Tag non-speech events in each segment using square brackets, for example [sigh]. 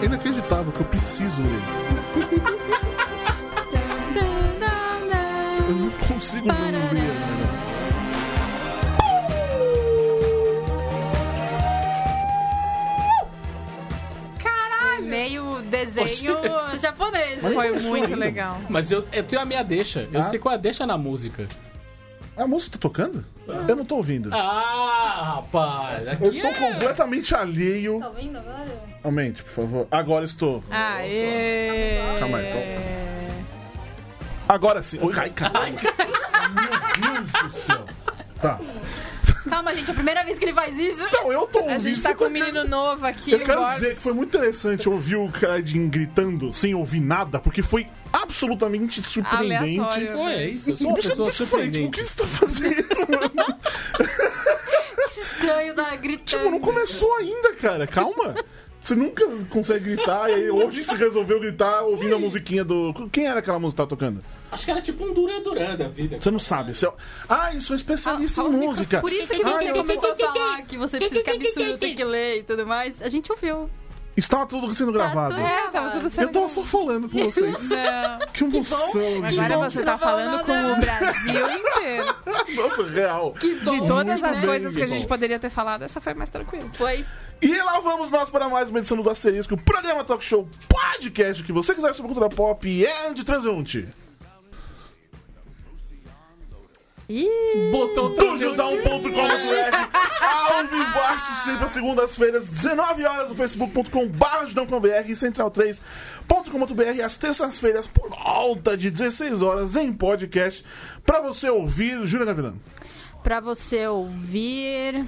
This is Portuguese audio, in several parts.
É inacreditável que eu preciso ler. Eu não consigo não ler, mano. Meio desenho [laughs] japonês. Mas Foi muito legal. Mas eu, eu tenho a minha deixa. Eu Ah. sei qual é a deixa na música. A música tá tocando? Eu não tô ouvindo. Ah, rapaz. Aqui Eu estou é... completamente alheio. Tá ouvindo agora? Aumente, por favor. Agora estou. Aê! Calma aí, então. Agora sim. Oi, ai, caralho. Meu Deus do céu. Tá. Calma, gente, é a primeira vez que ele faz isso. Não, eu tô ouvindo. A gente tá com um menino novo aqui. Eu quero dizer que foi muito interessante ouvir o Kradin gritando sem ouvir nada, porque foi absolutamente surpreendente. Aleatório. Pô, é isso. Eu sou uma pessoa falar, tipo, o que surpreendente. você tá fazendo, mano? Que estranho da gritando. tipo, não começou ainda, cara. Calma. Você nunca consegue gritar, e aí hoje você resolveu gritar ouvindo a musiquinha do. Quem era aquela música que tava tocando? Acho que era tipo um Duran Duran da vida. Você não sabe. Você... Ah, eu sou especialista em música. Por isso que Ah, você começou a falar que você precisa que absurdo, tem que ler e tudo mais. A gente ouviu. Estava tudo sendo gravado. tudo. É, tava tudo certo. Eu tava só falando com vocês. Não. Que emoção. de- Agora bom você que tá falando com o Brasil inteiro. [laughs] Nossa, real. De todas as bem, coisas que a gente bom. poderia ter falado, essa foi mais tranquila. Foi. E lá vamos nós para mais uma edição do Asterisco, o programa Talk Show Podcast, que você quiser sobre cultura pop e é de transeunte. Ih, Botou Do judão.com.br ao vivaço sempre às segundas-feiras, 19 horas no facebook.com.br judão.com.br e central3.com.br às terças-feiras por volta de 16 horas em podcast para você ouvir Júlia Gavilã. pra você ouvir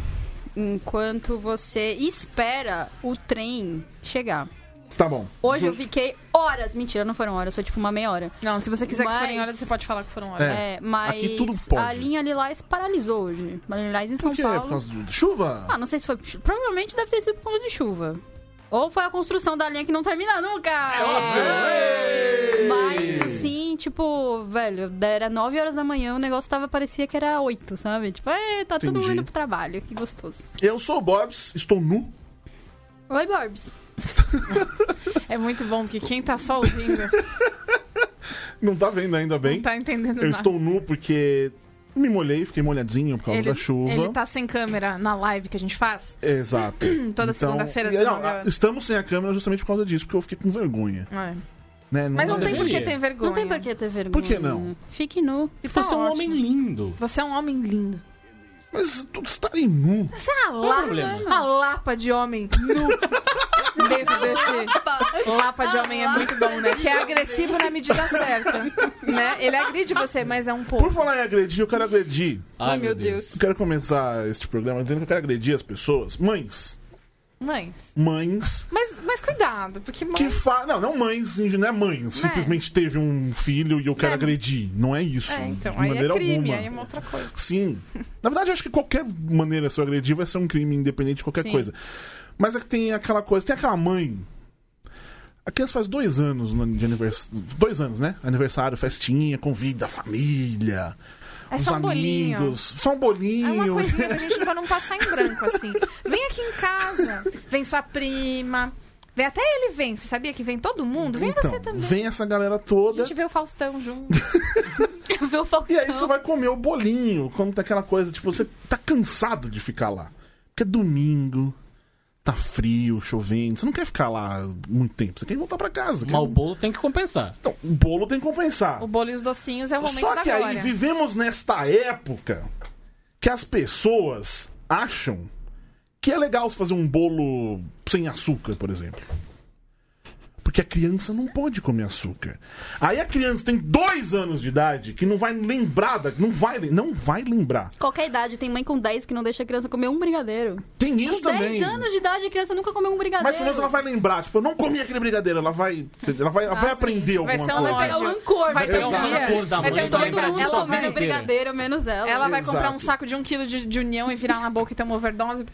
enquanto você espera o trem chegar. Tá bom. Hoje eu fiquei horas. Mentira, não foram horas, foi tipo uma meia hora. Não, se você quiser que Mas- forem horas, você pode falar que foram horas. É. É, mas aqui tudo pode. a linha Lilás paralisou hoje. A linha Lilás em São Por quê? Paulo. Por causa de chuva? Ah, não sei se foi. Provavelmente deve ter sido por conta de chuva. Ou foi a construção da linha que não termina nunca. Ei! Mas assim, tipo, velho, era 9 horas da manhã, o negócio tava, parecia que era 8, sabe? Tipo, é, tá todo Entendi. mundo indo pro trabalho, que gostoso. Eu sou o Bobs, estou nu. Oi, Borbs. É muito bom, porque quem tá só ouvindo [laughs] Não tá vendo ainda bem. não tá entendendo Eu nada. estou nu porque me molhei, fiquei molhadinho por causa ele, da chuva. ele tá sem câmera na live que a gente faz. Exato. [clears throat] Toda segunda-feira, e, não, 19 horas. Estamos sem a câmera justamente por causa disso, porque eu fiquei com vergonha. É. Né? Mas não tem por que ter vergonha. Não tem por que ter vergonha. Por que não? Fique nu. E você é um ótimo. homem lindo. Você é um homem lindo. Mas tu estarem nu. Você é uma lapa, problema. uma lapa de homem nu [laughs] dentro desse... Lapa de homem é muito bom, né? Que é agressivo na medida certa, né? Ele agride você, mas é um Por pouco. falar em agredir, eu quero agredir. Ai, meu Deus. Eu quero começar este programa dizendo que eu quero agredir as pessoas. Mães. Mães. Mães Mas, mas cuidado, porque mães... que fa... Não, não mães, não é mãe. Simplesmente teve um filho e eu quero É. agredir. Não é isso. É, então, de aí é maneira crime, alguma. aí é uma outra coisa. Sim. Na verdade, eu acho que qualquer maneira de se eu agredir vai ser um crime, independente de qualquer Sim. coisa. Mas é que tem aquela coisa, tem aquela mãe. A criança faz dois anos no- de aniversário. Dois anos, né? Aniversário, festinha, convida a família. É os só um bolinho. amigos. Só um bolinho. É uma [laughs] coisinha pra gente pra não passar em branco, assim. Vem aqui em casa, vem sua prima. Vem até ele vem. Você sabia que vem todo mundo? Vem então, você também. vem essa galera A toda. gente vê o Faustão junto. [laughs] [laughs] Vê o Faustão. E aí você vai comer o bolinho, quando tem aquela coisa, tipo, você tá cansado de ficar lá. Porque é domingo, tá frio, chovendo, você não quer ficar lá muito tempo, você quer voltar pra casa. quer- Mas o bolo tem que compensar. Então, o bolo tem que compensar. O bolo e os docinhos é o momento Só da que aí glória. vivemos nesta época que as pessoas acham que é legal se fazer um bolo sem açúcar, por exemplo. Porque a criança não pode comer açúcar. Aí a criança tem dois anos de idade que não vai lembrar, da- não vai, não vai lembrar. Qualquer idade, tem mãe com 10 que não deixa a criança comer um brigadeiro. Tem isso Com 10 também. anos de idade, a criança nunca comeu um brigadeiro. Mas pelo menos ela vai lembrar, tipo, eu não comi aquele brigadeiro, ela vai, ela vai, ela vai Ah, aprender sim. alguma Vai ser um coisa. Vai o ódio. rancor. Vai ter um Exato. dia. Rancor da Vai mãe, ter vai todo lembrar mundo. Ela inteira. brigadeiro, menos ela. Ela vai comprar um Exato. saco de um quilo de, de união e virar na boca e ter uma overdose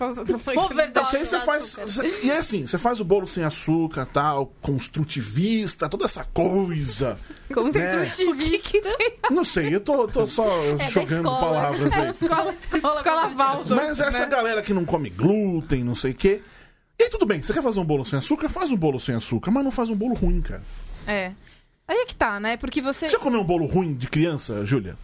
Overdose. Você faz. e é assim, você faz o bolo sem açúcar, tal, construtivista, toda essa coisa. Construtivista. Não sei, eu tô, tô só da jogando palavras aí. Escola, escola Waldorf. Mas essa né? galera que não come glúten, não sei o quê. E tudo bem, você quer fazer um bolo sem açúcar? Faz um bolo sem açúcar, mas não faz um bolo ruim, cara. É. Aí é que tá, né? Porque você. Você comeu um bolo ruim de criança, Júlia?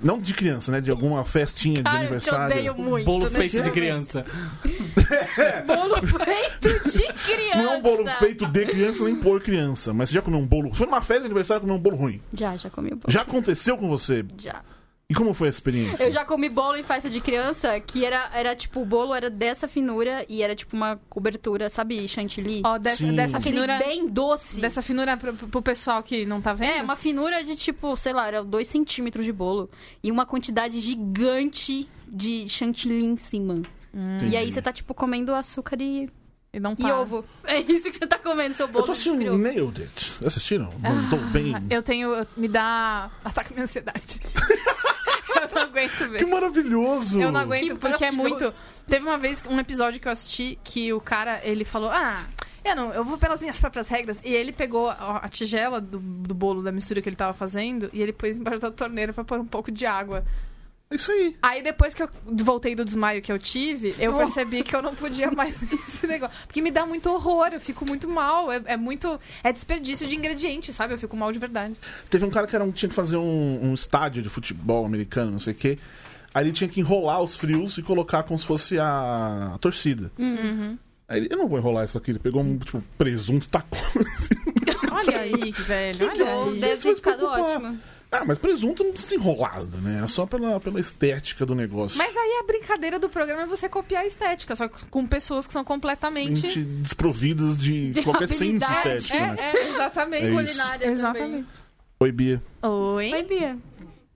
Não de criança, né? De alguma festinha de Cara, eu te aniversário. odeio muito. Bolo nesse feito de criança. [laughs] Bolo feito de criança. Não é um bolo feito de criança nem por criança, mas você já comeu um bolo. Foi numa festa de aniversário e comeu um bolo ruim. Já, já comi bolo. Já aconteceu com você? Já. E como foi a experiência? Eu já comi bolo em festa de criança que era, era tipo, o bolo era dessa finura e era tipo uma cobertura, sabe, chantilly? Ó, dessa, Sim. dessa Aquele finura. bem doce. Dessa finura pro, pro pessoal que não tá vendo? É, uma finura de tipo, sei lá, era 2 centímetros de bolo. E uma quantidade gigante de chantilly em cima. Entendi. E aí você tá, tipo, comendo açúcar e, E não e para. ovo. É isso que você tá comendo, seu bolo Eu tô de assistindo crioulo. Nailed It. Assistiram? Mandou bem. Eu tenho. Me dá. [laughs] Ataque minha ansiedade. [laughs] aguento ver. Que maravilhoso! Eu não aguento, Que porque é muito. Teve uma vez, um episódio que eu assisti, que o cara, ele falou: Ah, eu não, eu vou pelas minhas próprias regras. E ele pegou a, a tigela do, do bolo da mistura que ele tava fazendo e ele pôs embaixo da torneira pra pôr um pouco de água. É Isso aí. Aí depois que eu voltei do desmaio que eu tive, eu Oh. percebi que eu não podia mais [laughs] esse negócio. Porque me dá muito horror, eu fico muito mal. É, é muito. É desperdício de ingrediente, sabe? Eu fico mal de verdade. Teve um cara que era um- tinha que fazer um, um estádio de futebol americano, não sei o quê. Aí ele tinha que enrolar os frios e colocar como se fosse a, a torcida. Uhum. Aí ele, eu não vou enrolar isso aqui. Ele pegou um tipo, presunto, tacou [laughs] assim. Olha aí, velho. Que Olha aí. deve ter ficado ótimo. Ah, mas presunto não precisa enrolado, né? Era só pela, pela estética do negócio. Mas aí a brincadeira do programa é você copiar a estética, só que com pessoas que são completamente. Gente desprovidas de, [laughs] De qualquer senso estético, né? É, é, exatamente. É isso. Culinária Exatamente. Oi, Bia. Oi. Oi, Bia.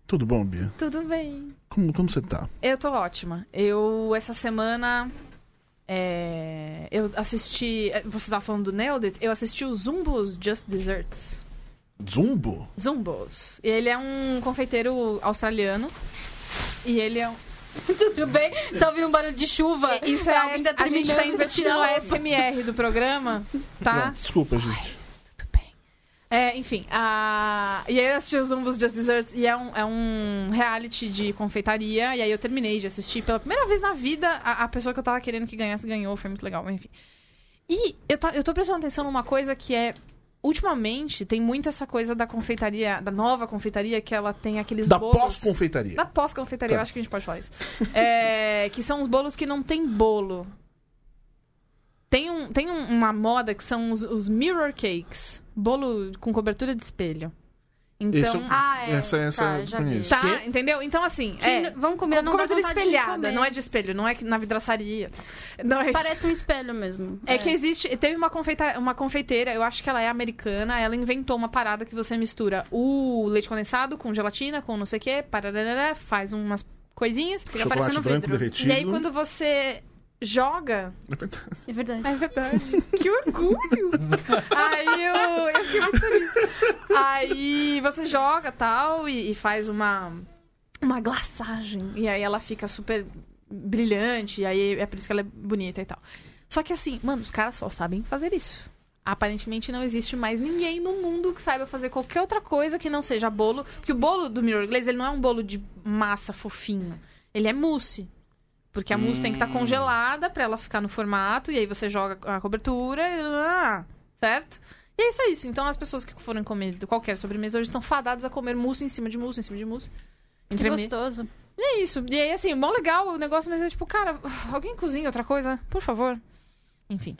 Tudo bom, Bia? Tudo bem? Como, como você tá? Eu tô ótima. Eu, essa semana. é, eu assisti. Você tava falando do Nailed It? Eu assisti o Zumbos Just Desserts. Zumbo? Zumbos. Ele é um confeiteiro australiano. E ele é um. [laughs] Tudo bem? Você tá ouvindo um barulho de chuva? Isso é. alguém tá a gente tá investindo no o- SMR do programa, tá? Pronto, desculpa, gente. Tudo bem. É, enfim, a... e aí eu assisti os Zumbos Just Desserts e é um, é um reality de confeitaria. E aí eu terminei de assistir pela primeira vez na vida. A, a pessoa que eu tava querendo que ganhasse ganhou, foi muito legal, mas enfim. E eu, tá, eu tô prestando atenção numa coisa que é. Ultimamente, tem muito essa coisa da confeitaria, da nova confeitaria, que ela tem aqueles Da bolos. pós-confeitaria. Da pós-confeitaria, Tá. eu acho que a gente pode falar isso. [laughs] É, que são os bolos que não tem bolo. Tem, um, tem um- uma moda que são os, os mirror cakes. Bolo com cobertura de espelho. Então. Eu- Ah, é. Essa- essa tá, eu já conheço. Tá, Que? entendeu? Então, assim. Que É, Vamos combinar, não dá espelhada, comer. não é de espelho, não é que na vidraçaria. [laughs] Não é isso. Parece um espelho mesmo. É que existe. Teve uma, confeita, uma confeiteira, eu acho que ela é americana, ela inventou uma parada que você mistura o leite condensado com gelatina, com não sei o quê, parará, faz umas coisinhas. Fica Chocolate parecendo vidro. derretido. E aí, quando você joga. É verdade. É verdade. [laughs] que orgulho! aí eu, eu fiquei muito feliz. Aí você joga tal e, e faz uma, uma glaçagem. E aí ela fica super brilhante. E aí é por isso que ela é bonita e tal. Só que assim, mano, os caras só sabem fazer isso. Aparentemente não existe mais ninguém no mundo que saiba fazer qualquer outra coisa que não seja bolo. Porque o bolo do Mirror Glaze, ele não é um bolo de massa fofinho. Ele é mousse. Porque a mousse tem que estar Hum. congelada pra ela ficar no formato. E aí você joga a cobertura. E... ah, certo? E é isso, é isso. Então as pessoas que forem comer qualquer sobremesa hoje estão fadadas a comer mousse em cima de mousse, em cima de mousse. Que gostoso. e é isso. E aí, assim, mó legal o negócio, mas é tipo, cara, alguém cozinha outra coisa? Por favor. Enfim,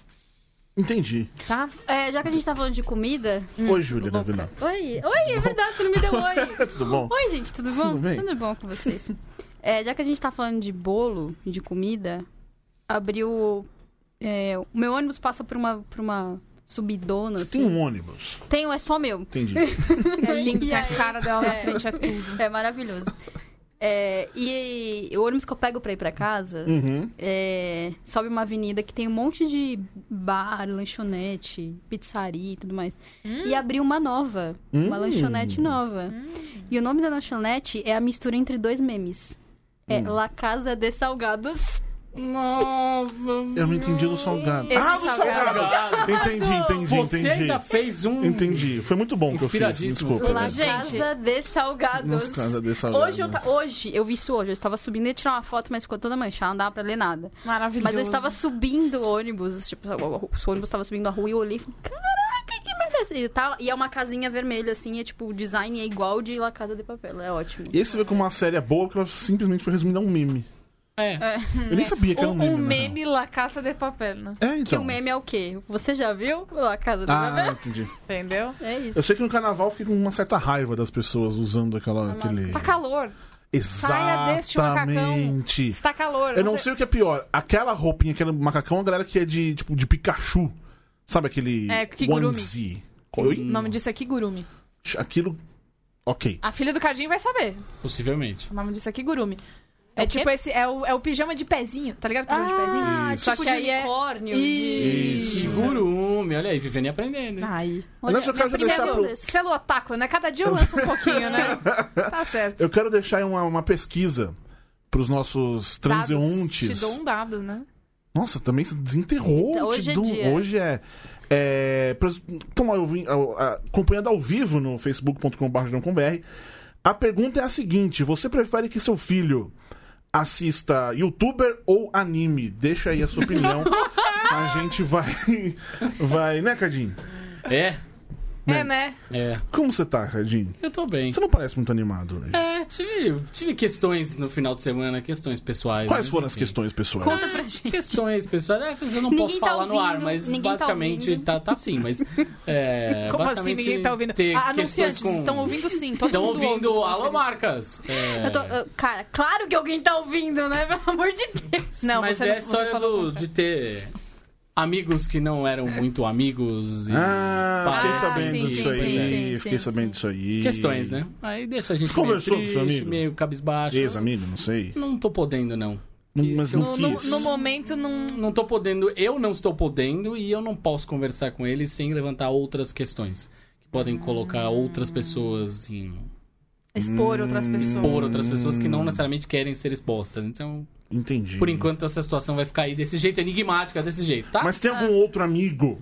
Entendi. tá? É, já que a gente tá falando de comida... Oi, Júlia da. Vila. Oi, oi, é verdade, você não me deu oi. [laughs] Tudo bom? Oi, gente, tudo bom? Tudo bem? bom com vocês? É, já que a gente tá falando de bolo e de comida, abriu. é, o meu ônibus passa por uma, por uma subidona, Você assim. tem um ônibus. Tenho, é só meu. Entendi. [laughs] É lindo, [laughs] tem a cara dela na É. frente, é tudo. [laughs] É maravilhoso. É, e o ônibus que eu pego pra ir pra casa Uhum. é, sobe uma avenida que tem um monte de bar, lanchonete, pizzaria e tudo mais. E abriu uma nova, uma Hum. lanchonete nova. E o nome da lanchonete é a mistura entre dois memes. É Hum. La Casa de Salgados. Nossa. Eu não entendi do salgado. Esse ah, do salgado. salgado! Entendi, entendi, Você entendi. ainda fez um. Entendi. Foi muito bom que eu fiz. Inspiradíssimo. Desculpa. La né? Casa de Salgados. Nas casas de salgados. Hoje eu, ta- hoje, eu vi isso hoje. Eu estava subindo e ia tirar uma foto, mas ficou toda manchada, não dava pra ler nada. Maravilhoso. Mas eu estava subindo o ônibus, tipo, o ônibus estava subindo a rua e eu olhei e falei, que é essa? E, tá, e é uma casinha vermelha, assim, é tipo, o design é igual de La Casa de Papel, é ótimo. E aí você vê como uma série é boa porque ela simplesmente foi resumida a um meme. É. Eu nem sabia que era um Um, meme. um real. meme La Caça de Papel, né? É, Que então. o meme é o quê? Você já viu La Casa de Ah, Papel? entendi. Entendeu? É isso. Eu sei que no carnaval eu fiquei com uma certa raiva das pessoas usando aquela, aquele. Tá calor. Saia deste macacão. Exatamente. Está calor. Eu não Você- sei o que é pior. Aquela roupinha, aquele macacão, a galera que é de, tipo, de Pikachu. Sabe aquele É, Kigurumi. onesie? Oi? O nome disso é Kigurumi. Aquilo... Ok. A filha do Cardinho vai saber. Possivelmente. O nome disso é Kigurumi. É É, tipo esse. É o, é o pijama de pezinho, tá ligado? Pijama de pezinho? Ah, Isso. Só tipo que de aí é- unicórnio. Isso. De... Segurumi, olha aí, vivendo e aprendendo. hein? Ai. Aliás, eu quero deixar pro-. Selo otaku, né? Cada dia eu lanço um pouquinho, né? [laughs] Tá certo. Eu quero deixar aí uma, uma pesquisa pros nossos Dados. transeuntes. Te dou um dado, né? Nossa, também se desenterrou. Então, hoje é dou- dia. Hoje é. é Estão acompanhando ao vivo no facebook.com.br. A pergunta é a seguinte: você prefere que seu filho assista youtuber ou anime? Deixa aí a sua opinião. [laughs] a gente vai. Vai, né, Cardinho? É, É, né? é. Como você tá, Cardinho? Eu tô bem. Você não parece muito animado hoje. É, tive, tive questões no final de semana, questões pessoais. Quais né? foram as questões pessoais? Conta pra gente. Questões pessoais, essas eu não Ninguém posso tá falar no ar, ouvindo, mas tá basicamente ouvindo. tá, tá assim, mas. É, [laughs] Como assim basicamente ninguém tá ouvindo? ter Ah, anunciantes com- estão ouvindo sim. Todo Estão ouvindo ouve. Alô Marcas. É, Eu tô- cara, claro que alguém tá ouvindo, né? Pelo amor de Deus. Não, mas você é a você história do, de ter amigos que não eram muito amigos. E Ah, fiquei sabendo sim, disso sim, aí. sim, sim, fiquei sim, sabendo disso aí. Questões, né? Aí deixa a gente Você conversou com meio seu triste, amigo? meio cabisbaixo. Ex-amigo, não sei. Não tô podendo, não. Que mas não No, no, no momento, não. Não tô podendo, eu não estou podendo e eu não posso conversar com ele sem levantar outras questões. Que podem colocar outras pessoas em. Expor outras pessoas. expor outras pessoas que Hum. não necessariamente querem ser expostas. Então, Entendi. por enquanto, essa situação vai ficar aí desse jeito, enigmática desse jeito, tá? Mas tem algum outro amigo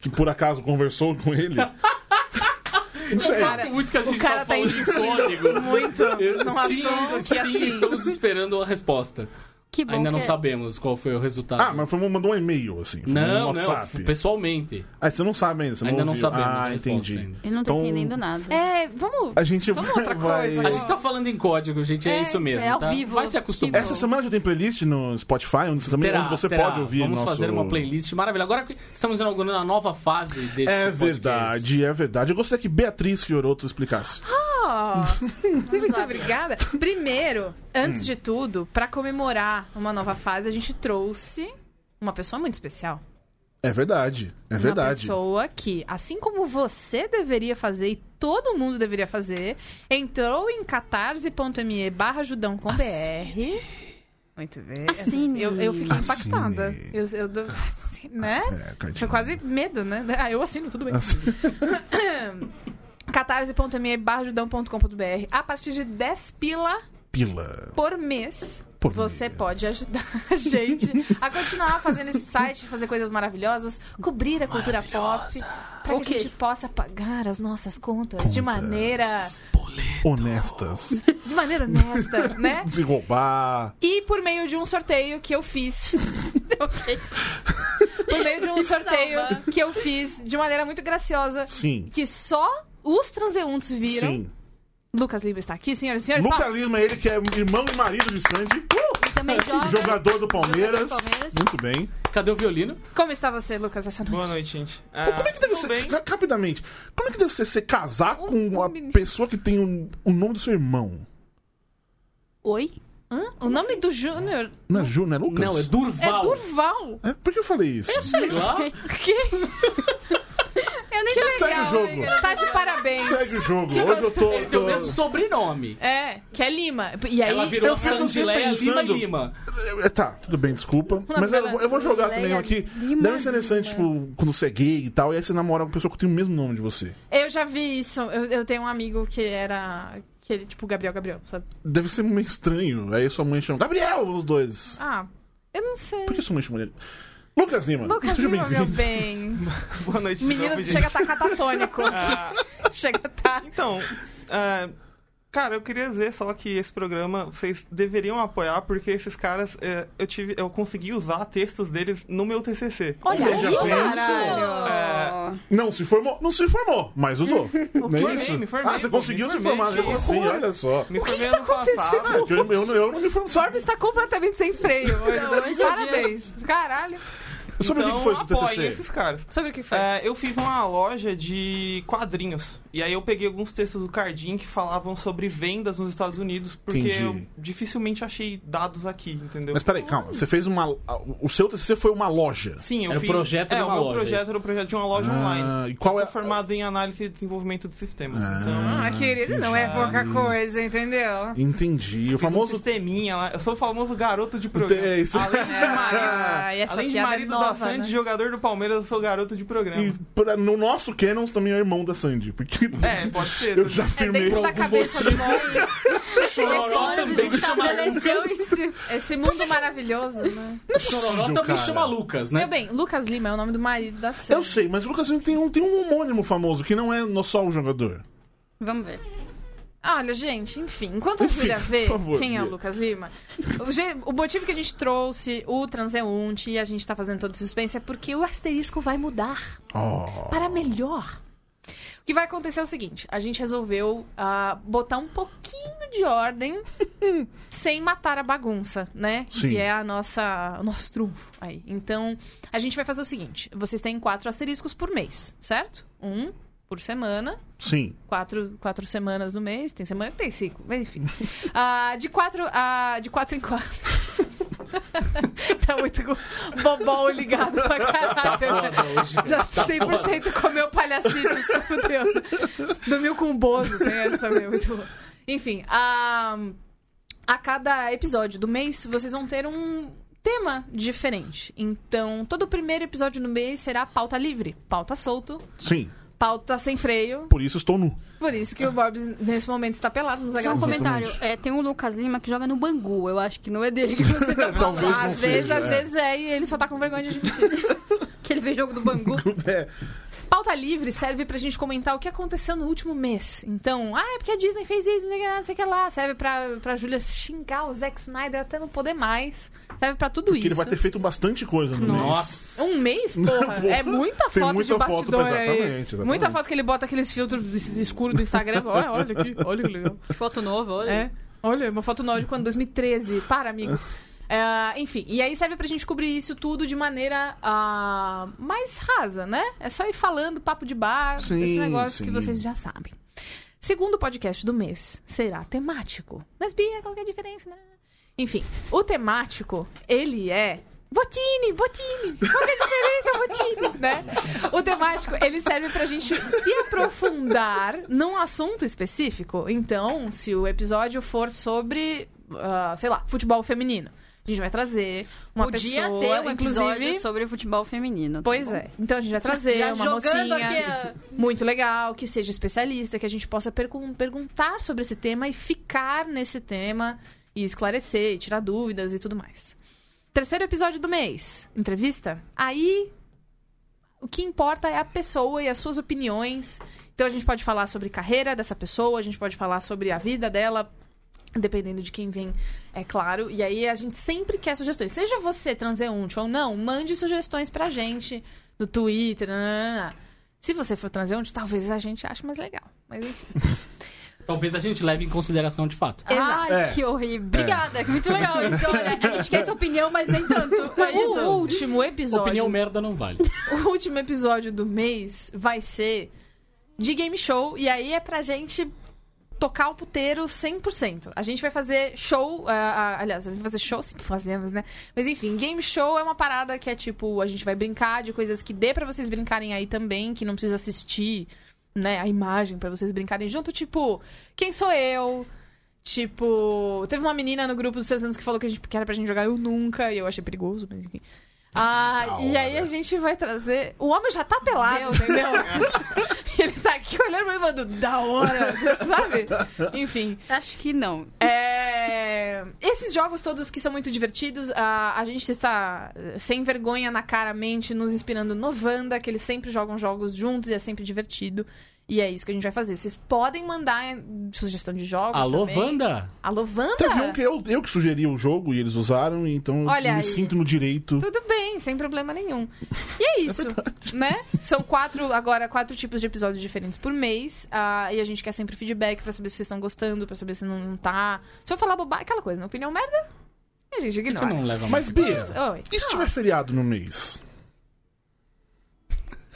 que por acaso conversou com ele? [laughs] não sei. cara- Gosto muito que a gente o cara tá tá falando de insistindo código. muito Eu- num sim, assunto que sim, assim. estamos esperando a resposta. Que bom Ainda não que... é- sabemos qual foi o resultado. Ah, mas foi, mandou um e-mail, assim. Foi Não, no não, pessoalmente. Ah, você não sabe ainda. Você Ainda não ouviu. sabemos Ah, entendi. ainda. Eu não tô Então, entendendo nada. É, vamos. A gente Vamos vai... outra vai- coisa. A gente tá falando em código, gente, é, É, isso mesmo. é ao tá? vivo. Vai se acostumar. Essa semana já tem playlist no Spotify, onde você, também, Terá, onde você terá. pode ouvir Vamos nosso... fazer uma playlist maravilhosa. Agora que estamos inaugurando a nova fase desse É podcast. verdade, é verdade. Eu gostaria que Beatriz Fioroto explicasse. Oh, [laughs] muito obrigada. Primeiro, antes de tudo, pra comemorar uma nova fase, a gente trouxe uma pessoa muito especial. É verdade, é Uma verdade. pessoa que, assim como você deveria fazer e todo mundo deveria fazer, entrou em catarse.me barra ajudão com BR. Muito bem. Assine. Eu, eu fiquei Assine. impactada. Eu, eu, dou- assim, né? É. Foi quase medo, né? Ah, eu assino, tudo bem. Assim. [laughs] catarse.me barra ajudão.com.br A partir de 10 pila Pila. por mês, Por você mês. pode ajudar [laughs] a gente a continuar fazendo esse site, fazer coisas maravilhosas, cobrir a cultura pop, para que a gente possa pagar as nossas contas, de Contas. maneira Honestas. [laughs] de maneira honesta, né? [laughs] Se roubar. E por meio de um sorteio que eu fiz, Ok. por meio de um sorteio que eu fiz de maneira muito graciosa, Sim. que só os transeuntes viram. Sim. Lucas Lima está aqui, senhoras e senhores. Lucas palmas. Lima, ele que é irmão e marido de Sandy. E também [laughs] joga... Jogador do Palmeiras. Jogador do Palmeiras. Muito bem. Cadê o violino? Como está você, Lucas, essa noite? Boa noite, gente. Ah, Pô, como é que deve tudo ser, bem? ra- rapidamente, como é que deve ser você casar Um- com uma um pessoa que tem um- o nome do seu irmão? Oi? Hã? O nome do Júnior Não é Ju, não é Lucas? Não, é é Durval. Durval. É, por que eu falei isso? Sei lá. [laughs] [laughs] Eu nem Que tô Segue o jogo. Tá de parabéns. Segue o jogo. Que Hoje eu tô. Ele tem o tô- mesmo sobrenome. É, que é Lima. E aí, Ela virou Sandileia Lima Lima. É, Tá, tudo bem, desculpa. Mas eu, vou- eu vou jogar também aqui. Lima, Deve ser interessante, Lima. tipo, quando você é gay e tal, e aí você namora uma pessoa que tem o mesmo nome de você. eu já vi isso. Eu, eu tenho um amigo que era. Que ele, tipo, Gabriel Gabriel, sabe? Deve ser meio estranho. Aí sua mãe chama Gabriel, os dois. Ah, Eu não sei. Por que sua mãe chamou ele? Lucas Lima, Lucas seja Lima, meu bem. [laughs] Boa noite. Menino novo, chega a estar catatônico. Ah, [laughs] chega a estar. então, ah, cara, eu queria dizer só que esse programa vocês deveriam apoiar porque esses caras, eh, eu tive, eu consegui usar textos deles no meu TCC. Olha já aí, caralho. Não se formou, não se formou, mas usou. [laughs] Não é isso? me formei, ah, você conseguiu me se formei, formar que mesmo assim, olha só. Me formei que ano tá acontecendo? passado. É, que eu, eu, eu não me formei. Forbes tá completamente sem freio hoje. Não, hoje é dia- Parabéns. Caralho. Sobre o que então, foi esse apoiem TCC? esses caras. Sobre o que foi? É, eu fiz uma loja de quadrinhos. E aí eu peguei alguns textos do Cardim que falavam sobre vendas nos Estados Unidos, porque Entendi. eu dificilmente achei dados aqui, entendeu? Mas peraí, calma. Você fez uma. O seu TCC foi uma loja. Sim, eu Era o fiz. projeto é, de o uma meu loja, projeto isso. era o projeto de uma loja Ah, online. e qual é- formado em análise e desenvolvimento de sistemas. Ah. Então, Ah, querido, não é pouca coisa, entendeu? Entendi. O fiz um famoso. sisteminha lá. Eu sou o famoso garoto de programa. É isso. Além de marido, [laughs] Ah, essa além de piada é marido nova, da Sandy, né? jogador do Palmeiras, eu sou garoto de programa. E pra- no nosso Canons também é irmão da Sandy. Porque É, pode [laughs] ser. eu já É firmei. dentro da cabeça do. [laughs] Esse ônibus estabeleceu isso. Esse mundo maravilhoso, né? O Chororó também cara. chama Lucas, né? Meu bem, Lucas Lima é o nome do marido da Sam. Eu sei, mas o Lucas Lima tem um, tem um homônimo famoso que não é só o jogador. Vamos ver. Olha, gente, enfim, enquanto a Enfim, Júlia vê favor, quem é o. Lucas Lima, o, o motivo que a gente trouxe o transeunte e a gente tá fazendo todo suspense é porque o asterisco vai mudar Oh. para melhor. O que vai acontecer é o seguinte: a gente resolveu ah, botar um pouquinho de ordem [laughs] sem matar a bagunça, né? Sim. Que é a nossa, o nosso trunfo aí. Então, a gente vai fazer o seguinte: vocês têm quatro asteriscos por mês, certo? Um por semana Sim. quatro, quatro semanas no mês. Tem semana que tem cinco, mas enfim. [laughs] Ah, de quatro a. De quatro em quatro. [laughs] tá muito com o bobol ligado pra caralho. Tá foda hoje. Já Tá 100% comeu palhacito, se fudeu. Dormiu com o Bozo, tem essa também, muito bom. Enfim, a, a cada episódio do mês, vocês vão ter um tema diferente. Então, todo primeiro episódio do mês será pauta livre, pauta solto, Sim. Pauta sem freio. Por isso estou nu. Por isso que o Borbs, nesse momento, está pelado nos Só um comentário. É, tem um Lucas Lima que joga no Bangu. Eu acho que não é dele que você [laughs] tá falando. Talvez não Às vezes, seja, às é. vezes é, e ele só tá com vergonha de admitir. [laughs] Que ele vê jogo do Bangu. [laughs] É. Pauta livre serve pra gente comentar o que aconteceu no último mês. Então, ah, é porque a Disney fez isso, não sei o que lá, não sei o que lá. Serve pra, pra Julia xingar o Zack Snyder até não poder mais. Serve pra tudo Porque isso. ele vai ter feito bastante coisa no mês. Nossa. Um mês, [laughs] porra. Porra. É muita foto muita de foto, bastidor aí. exatamente, exatamente. Muita foto que ele bota aqueles filtros es- escuros do Instagram. [laughs] Olha, olha aqui, olha que legal. Foto nova, olha. É. Olha, uma foto nova de quando? 2013. Para, amigo. É, enfim, e aí serve pra gente cobrir isso tudo de maneira ah, mais rasa, né? É só ir falando papo de bar, Sim, esse negócio que sim. vocês já sabem. Segundo podcast do mês será temático. Mas, Bia, qual que é a diferença, né? Enfim, o temático, ele é. Botini, Botini! Qual que é a diferença, Botini? [laughs] Né? O temático, ele serve pra gente se aprofundar num assunto específico. Então, se o episódio for sobre, ah, sei lá, futebol feminino, a gente vai trazer uma Podia pessoa, ter um episódio inclusive... sobre futebol feminino. tá Pois bom? é. Então a gente vai trazer Já uma mocinha a- muito legal, que seja especialista, que a gente possa pergun- perguntar sobre esse tema e ficar nesse tema e esclarecer, e tirar dúvidas e tudo mais. Terceiro episódio do mês, entrevista. Aí o que importa é a pessoa e as suas opiniões. Então a gente pode falar sobre carreira dessa pessoa, a gente pode falar sobre a vida dela, dependendo de quem vem, é claro. E aí a gente sempre quer sugestões. Seja você transeunte ou não, mande sugestões pra gente no Twitter. nananana. Se você for transeunte, talvez a gente ache mais legal. Mas enfim. [laughs] Talvez a gente leve em consideração de fato. Exato. Ai, É. que horrível. Obrigada, muito legal isso. Olha, a gente quer essa opinião, mas nem tanto. [laughs] É O isso. último episódio. Opinião merda não vale. [laughs] O último episódio do mês vai ser de game show. E aí é pra gente tocar o puteiro 100%. A gente vai fazer show. ah, ah, aliás, vai fazer show, [laughs] sempre fazemos, né? Mas enfim, game show é uma parada que é tipo, a gente vai brincar de coisas que dê pra vocês brincarem aí também, que não precisa assistir, né, a imagem pra vocês brincarem junto. Tipo, quem sou eu? Tipo, teve uma menina no grupo dos seus anos que falou que, a gente, que era pra gente jogar Eu Nunca, e eu achei perigoso, mas enfim. Ah, Da e aí a gente vai trazer. O homem já tá pelado, Deus. entendeu? [laughs] Ele tá aqui olhando pra mim e falando, da hora, [laughs] sabe? Enfim. Acho que não. É... esses jogos todos que são muito divertidos, a, a gente está sem vergonha na cara mente, nos inspirando no Wanda, que eles sempre jogam jogos juntos e é sempre divertido. E é isso que a gente vai fazer. Vocês podem mandar eh, sugestão de jogos. Alô, também. Wanda? Alô, Wanda? Teve um que eu, eu que sugeri o jogo e eles usaram, então Olha eu me aí. sinto no direito. Tudo bem, sem problema nenhum. E é [laughs] isso, né? São quatro, agora, quatro tipos de episódios diferentes por mês. ah, e a gente quer sempre feedback pra saber se vocês estão gostando, pra saber se não, não tá. Se eu falar bobagem, aquela coisa, na opinião merda, a gente A gente ignora. não leva Mas. Bia, Oi. e se tiver feriado no mês?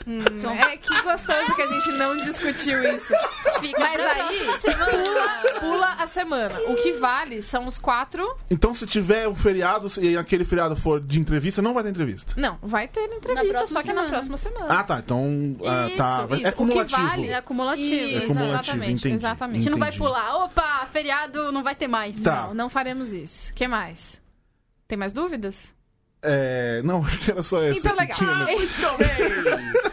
Hum, é que gostoso que a gente não discutiu isso. Fica Mas pra aí, próxima semana. Pula a semana. O que vale são os quatro. Então, se tiver um feriado e aquele feriado for de entrevista, não vai ter entrevista. Não, vai ter entrevista, só que na semana. próxima semana. Ah, tá. Então, ah, Isso, tá. Vai- isso. É O que cumulativo. vale É acumulativo. Isso, É cumulativo, exatamente, entendi. exatamente. A gente não vai Entendi. pular. Opa, feriado não vai ter mais. Tá. Não, não faremos isso. O que mais? Tem mais dúvidas? É, não, [laughs] acho que era só essa. Então, legal. tinha, né? [laughs]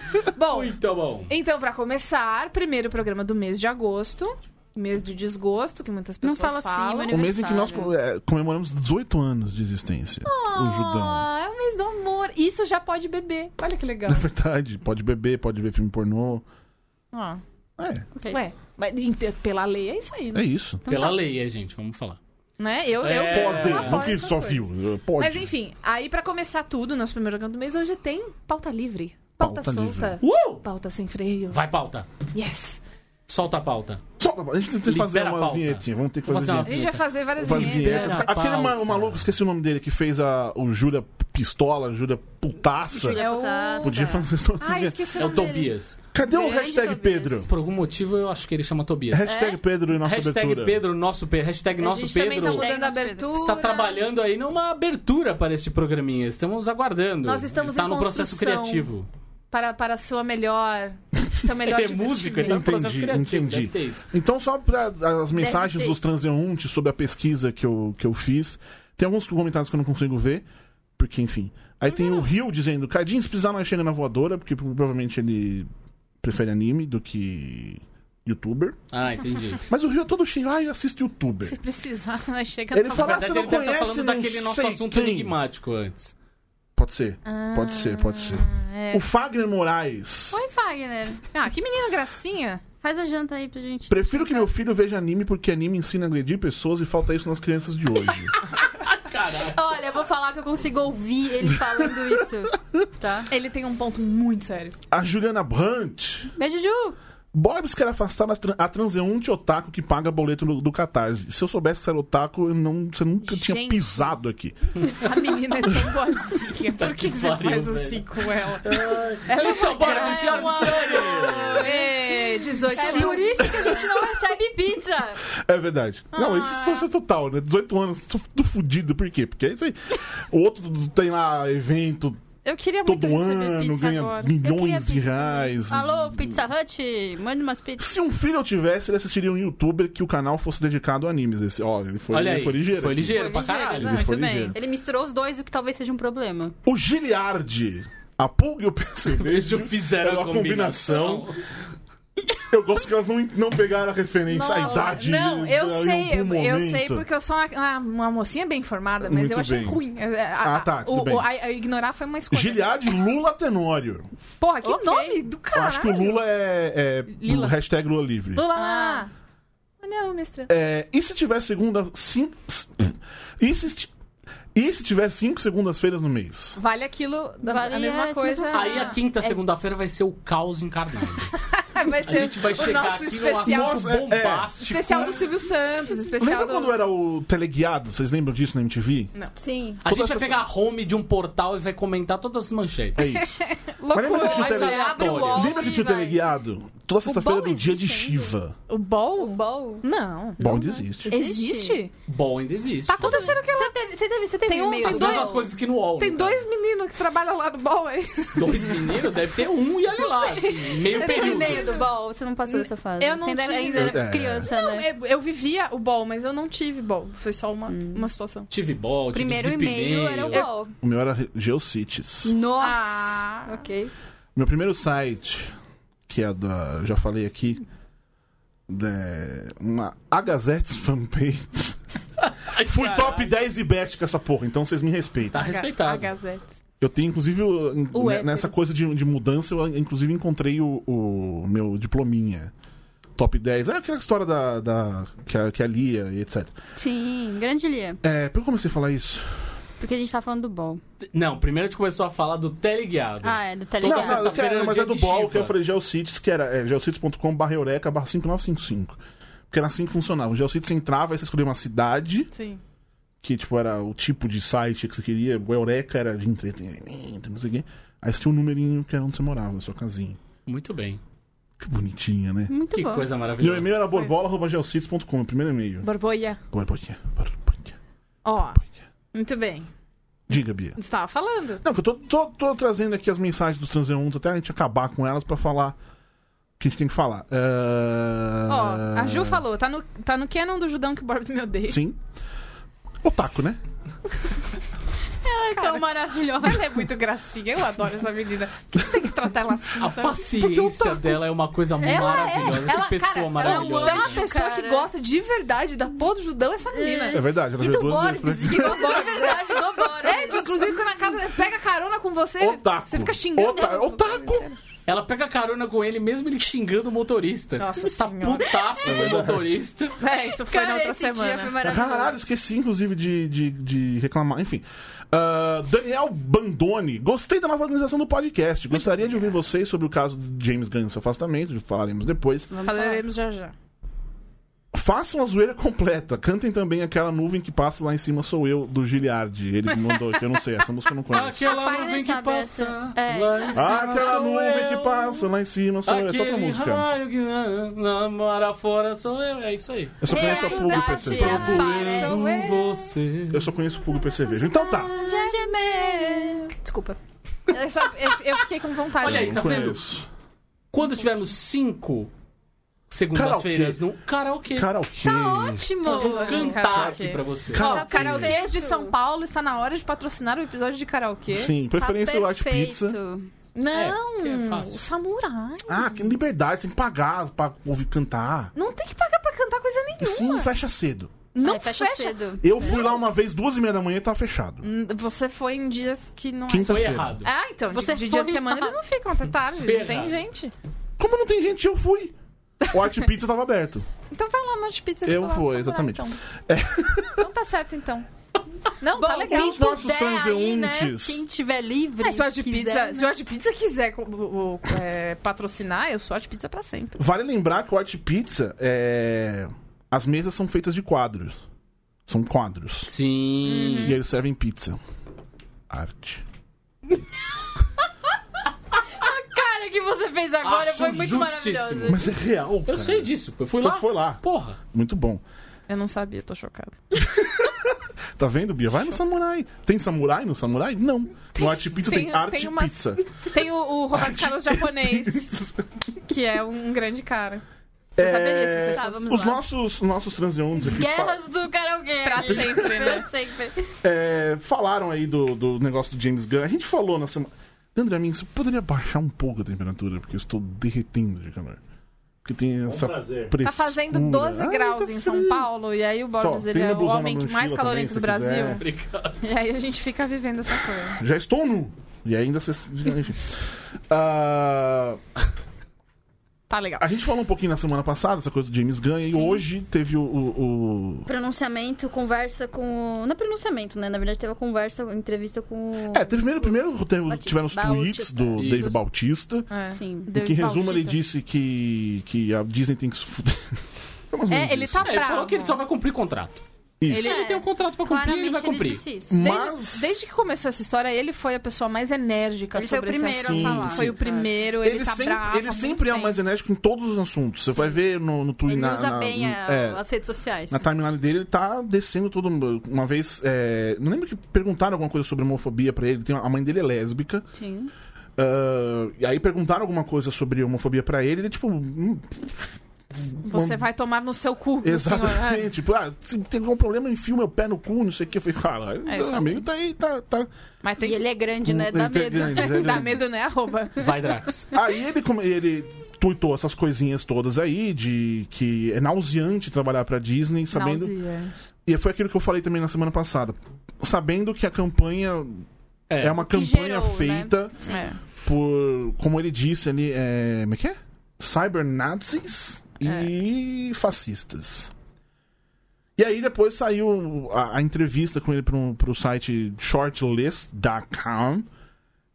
Bom, Muito bom. então, pra começar, primeiro programa do mês de agosto. Mês de desgosto, que muitas Não pessoas fala assim, falam. meu O mês em que nós é, comemoramos 18 anos de existência. o Judão. Ah, é o mês do amor. Isso já pode beber. Olha que legal. Na [laughs] verdade, pode beber, pode ver filme pornô. Ah, É, Ok. ué, mas pela lei é isso aí, né? é isso. Então Pela tá. lei, é, gente, vamos falar. Né? Eu, eu, É, eu Pode, apoio não que essas só coisas. viu. Pode. Mas enfim, aí pra começar tudo, nosso primeiro programa do mês, hoje tem pauta livre. Pauta, Pauta solta. Uh! Pauta sem freio. Vai, pauta. Yes. Solta a pauta. Só, a gente tem que fazer Libera a pauta. vinhetinhas. Vamos ter que fazer fazer uma A gente vai fazer várias vinhetas. vinhetas. A Aquele ma- pauta. o maluco, esqueci o nome dele, que fez a, o Júlia Pistola, Júlia Putaça. Júlia É o- Putaça. Podia fazer todas Ah, esqueci o É o nome dele. Tobias. Cadê o Grande hashtag Tobias. Pedro? Por algum motivo, eu acho que ele chama Tobias. Hashtag Pedro e nossa Hashtag abertura. Pedro, nosso Pedro. Hashtag A nosso gente também tá Pedro. mudando a abertura. Está trabalhando aí numa abertura para este programinha. Estamos aguardando. Nós estamos Está em no processo criativo. Para, para a sua melhor... Seu melhor [laughs] Ele é músico, ele tá no Entendi, criativo. entendi. Deve ter isso. Então, só para as mensagens dos transeuntes sobre a pesquisa que eu, que eu fiz, tem alguns comentários que eu não consigo ver, porque, enfim. Aí tem o Rio dizendo: Cardinho, se precisar, nós chega na voadora, porque provavelmente ele prefere anime do que youtuber. Ah, entendi. [laughs] Mas o Rio é todo cheio, ai, assiste youtuber. Se precisar, [laughs] nós chega Ele na- fala- Ah, você não ele estar conhece, falando não daquele nosso assunto quem. enigmático antes. Pode ser, pode ser, pode ser. é. O Fagner Moraes. Oi, Fagner. Ah, que menina gracinha. Faz a janta aí pra gente. Prefiro que meu filho veja anime porque anime ensina a agredir pessoas e falta isso nas crianças de hoje. [laughs] Olha, eu vou falar que eu consigo ouvir ele falando isso. Tá? Ele tem um ponto muito sério. a Juliana Brandt. Beijo, Ju. Borbs quer afastar a transeunte otaku que paga boleto do, do Catarse. Se eu soubesse que você era otaku, eu não, você nunca tinha Gente. pisado aqui. [laughs] A menina é tão boazinha. Por que, que você pariu, faz velho. assim com ela? Ela é bora, graça. senhoras e senhores! 18 É por isso que a gente não recebe pizza. É verdade. Não, isso Ah. é total, né? 18 anos, tudo fudido. Por quê? Porque é isso aí. O outro tem lá evento Eu queria muito todo receber ano, pizza ganha agora. Milhões de reais. Alô, Pizza Hut? Manda umas pizzas. Se um filho eu tivesse, ele assistiria um youtuber que o canal fosse dedicado a animes. Esse, ó, ele foi, Olha ele aí, foi ligeiro. Foi ligeiro Foi pra ligeiro, caralho. Ele foi Muito bem. ligeiro. Ele misturou os dois, o que talvez seja um problema. O Giliardi, a Pulga e o Percevejo Eles fizeram é a uma combinação. combinação. Eu gosto que elas não, não pegaram a referência, a Nossa, idade. Não, eu em sei, algum eu, sei porque eu sou uma, uma, mocinha bem informada, mas Muito eu achei bem. ruim. É, é, Ah, tá, tudo o, bem. o- a, a ignorar foi uma escolha. Giliardi Lula Tenório. Porra, que Ok. nome do Eu caralho. acho que o Lula é, é Lila. do hashtag Lula Livre. Lula. Ah. Não, mestra. É, e se tiver segunda. Sim, e, se, esti- e se tiver cinco segundas-feiras no mês? Vale aquilo, da, Vale a mesma essa coisa. Aí a quinta segunda-feira vai ser o caos encarnado. [laughs] [laughs] vai A ser gente vai o chegar nosso especial. É, é. bombástico. Especial do Silvio Santos, especial Lembra do... quando era o teleguiado? Vocês lembram disso na MTV? Sim. A gente vai pegar a home de um portal e vai comentar todas as manchetes. É isso. [laughs] Mas lembra que Loucura. tinha o tele... o Lembra que tinha o teleguiado? Toda sexta-feira do dia de? Shiva. O O Ball? Ball? Não. Bom, ainda existe. Existe? Bom, ainda existe. Tá acontecendo o que? Você teve, você teve, você teve Tem um- tem dois- coisas que no UOL. Tem no dois meninos que trabalham lá no Ball, é isso? Dois meninos? Deve ter um e olha lá. Assim, meio período. Do Ball? Você não passou dessa fase? Eu não Você ainda, tive. ainda era É. criança, né? Eu, eu vivia o Ball, mas eu não tive Ball. Foi só uma, Hum. uma situação. Tive ball, tive Primeiro zip e-mail era o. Ball. O meu era Geocities. Nossa! Ah. Ok. Meu primeiro site, que é da. Já falei aqui. Da, uma A Gazettes fanpage. [laughs] Fui top 10 e best com essa porra, então vocês me respeitam. Tá A respeitado. Gazette. Eu tenho, inclusive, o- n- O ne- hétero. nessa coisa de, de mudança, eu inclusive encontrei o, o meu diplominha. Top 10. É aquela história da. da que, a, que a Lia e etc. Sim, grande Lia. É, por que eu comecei a falar isso? Porque a gente tá falando do ball. Não, primeiro a gente começou a falar do teleguiado. Ah, é, do Não, Telegram. Toda não, sexta-feira que- era mas é do Shiva. que eu falei Geocities, que era é, geocities.com barra eureka barra 5955. Porque era assim que funcionava. O Geocities você entrava, aí você escolhia uma cidade, Sim. Que tipo era o tipo de site que você queria. O Eureka era de entretenimento, não sei o quê. Aí você tinha um numerinho que era onde você morava, na sua casinha. Muito bem. Que bonitinha, né? Muito Que bom. coisa Meu maravilhosa. e-mail era borbola.geocities.com, meu primeiro e-mail. Borbolha. Borbolha, borbolha, Ó, muito bem. Diga, Bia. Você tava falando. Não, que eu tô, tô, tô trazendo aqui as mensagens dos transeuntes até a gente acabar com elas pra falar o que a gente tem que falar. É... Ó, a Ju falou, tá no, tá no canon do Judão que o Borbs me odeia. Sim. Otaku, né? Ela é Cara. tão maravilhosa. Ela é muito gracinha, eu adoro essa menina. Por que você tem que tratar ela assim, A sabe? paciência dela é uma coisa Ela maravilhosa. é. Ela, que pessoa cara, maravilhosa. Ela é uma pessoa que cara. gosta de verdade da porra do Judão, essa menina. É verdade, ela E veio do duas vezes Borbs, que gosta de verdade do Borbs. É, inclusive quando acaba, pega carona com você, Otaku. você fica xingando. Ota-. Otaku. Ela pega carona com ele, mesmo ele xingando o motorista. Nossa tá senhora. putaço do motorista. É, isso foi na Cara, outra esse dia semana. foi maravilhoso. Caralho, esqueci, inclusive, de, de, de reclamar. Enfim. Ah, Daniel Bandone. Gostei da nova organização do podcast. Gostaria de ouvir vocês sobre o caso de James Gunn e seu afastamento. Falaremos depois. Falaremos já já. Façam a zoeira completa. Cantem também aquela nuvem que passa lá em cima sou eu, do Giliardi. Ele mandou aqui, eu não sei. Essa música eu não conheço. Aquela nuvem que passa. É. lá em cima Ah, aquela sou nuvem eu. que passa lá em cima sou eu. Essa outra Aquele música. raio que namora fora sou eu. É isso aí. Eu só conheço a Pugo Percevejo. aparece. Procurando você. Eu só conheço o Pugo Percevejo. Então tá. Desculpa. Eu, só- eu- eu fiquei com vontade. Olha aí, tá vendo? Quando tivermos cinco segundas-feiras no karaokê, Karaokê. Ótimo. eu vou cantar Karaokê. aqui pra você. Ó, karaokês de. São Paulo está na hora de patrocinar o episódio de karaokê. Sim, preferência Tá White perfeito. Pizza. Não, porque é fácil. o samurai. Ah, que liberdade, você tem que pagar pra ouvir cantar. Não tem que pagar pra cantar coisa nenhuma. Sim, fecha cedo. Não Ai, fecha, cedo. Eu fui lá uma vez, duas e meia da manhã e tava fechado. Hum, Você foi em dias que não é. Foi errado. Ah, então, de- Você de, dia de semana eles não ficam até tarde, Foi não tem errado. gente. Como não tem gente, eu fui. O Art Pizza tava aberto. Então vai lá na de pizza. e Eu fica lá no vou, samurai, exatamente. Então. então tá certo, então. Não, tá Bom, legal. quem Os nossos puder aí, né? transeuntes. Quem tiver livre. É, se o Art Pizza, né? se o Art Pizza quiser o- é, patrocinar, eu sou Art Pizza pra sempre. Vale lembrar que o Art Pizza é. As mesas são feitas de quadros. São quadros. Sim. E aí eles servem pizza. Arte. [laughs] que você fez agora Acho foi muito justíssimo. maravilhoso. Mas é real, cara. Eu sei disso. Eu fui Você lá. foi lá. Porra. Muito bom. Eu não sabia, tô chocada. [laughs] Tá vendo, Bia? Vai no Samurai. Tem Samurai no Samurai? Não. no Art Pizza tem, tem- Arte tem umas- Pizza. Tem o, o Roberto Arte Carlos japonês, que é um grande cara. Você É, saberia se você Tá, fosse. vamos Os lá. nossos, nossos transeuntes aqui Guerras do karaokê. Pra sempre, né? Pra sempre. é, falaram aí do, do negócio do James Gunn. A gente falou na semana. André, amigo, você poderia baixar um pouco a temperatura? Porque eu estou derretendo de calor. Porque tem essa prazer. frescura. Tá fazendo 12 Ai, graus tá em São. Paulo, e aí o Borbs Tó, ele é o homem na mais calorento do também, Brasil. Obrigado. E aí a gente fica vivendo essa coisa. Já estou nu. E ainda você. [laughs] Enfim. Ah, Tá legal. a gente falou um pouquinho na semana passada, essa coisa do James Gunn, e hoje teve o. o- o- Pronunciamento, conversa com. Não é pronunciamento, né? Na verdade, teve a conversa, entrevista com. É, teve primeiro, primeiro teve- Batista. tiveram os tweets Bautista. do Isso. Dave Bautista. É. Sim. Em que, em resumo, ele disse que, que a Disney tem que se fuder. [laughs] Ou menos É, ele isso. tá É, ele falou bravo. que ele só vai cumprir contrato. Isso. Ele, É, tem um contrato pra cumprir, ele vai cumprir. disse isso. Mas. Desde, desde que começou essa história, ele foi a pessoa mais enérgica Ele foi o sobre primeiro a assunto. falar, Foi o primeiro, ele, Ele, tá sempre, bravo. ele sempre é o mais enérgico em todos os assuntos. Você vai ver no, no Twitter. Ele na, usa na- bem no- a- é, as redes sociais. Na timeline dele, ele tá descendo todo mundo. Uma vez. é, não lembro que perguntaram alguma coisa sobre homofobia pra ele. Tem, a mãe dele é lésbica. Sim. ah, e aí perguntaram alguma coisa sobre homofobia pra ele. Ele, tipo. Hum, Você vai tomar no seu cu. Exatamente. Tipo, ah, se tem algum problema, enfia o meu pé no cu, não sei o que. Eu falei, cara, É, meu amigo tá aí, tá. tá. Mas tem E ele é grande, né? Dá é medo. grande, é [laughs] grande. medo, né, arroba? Vai, Drax. [laughs] Aí ele, ele tuitou essas coisinhas todas aí, de que é nauseante trabalhar pra Disney, sabendo. Nauseante. E foi aquilo que eu falei também na semana passada. Sabendo que a campanha é, uma Que campanha gerou, né? feita Sim. É. por, como ele disse ali, é, como é que é? Cybernazis e fascistas. E aí depois saiu a, a entrevista com ele pro, pro site shortlist.com,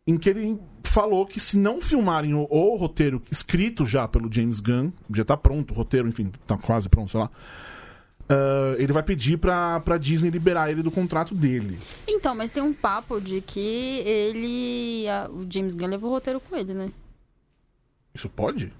em que ele falou que se não filmarem o, o roteiro escrito já pelo James Gunn, já tá pronto o roteiro, enfim, tá quase pronto, sei lá, ah, ele vai pedir pra, pra Disney liberar ele do contrato dele. Então, mas tem um papo de que ele. a- o James Gunn levou o roteiro com ele, né? Isso pode?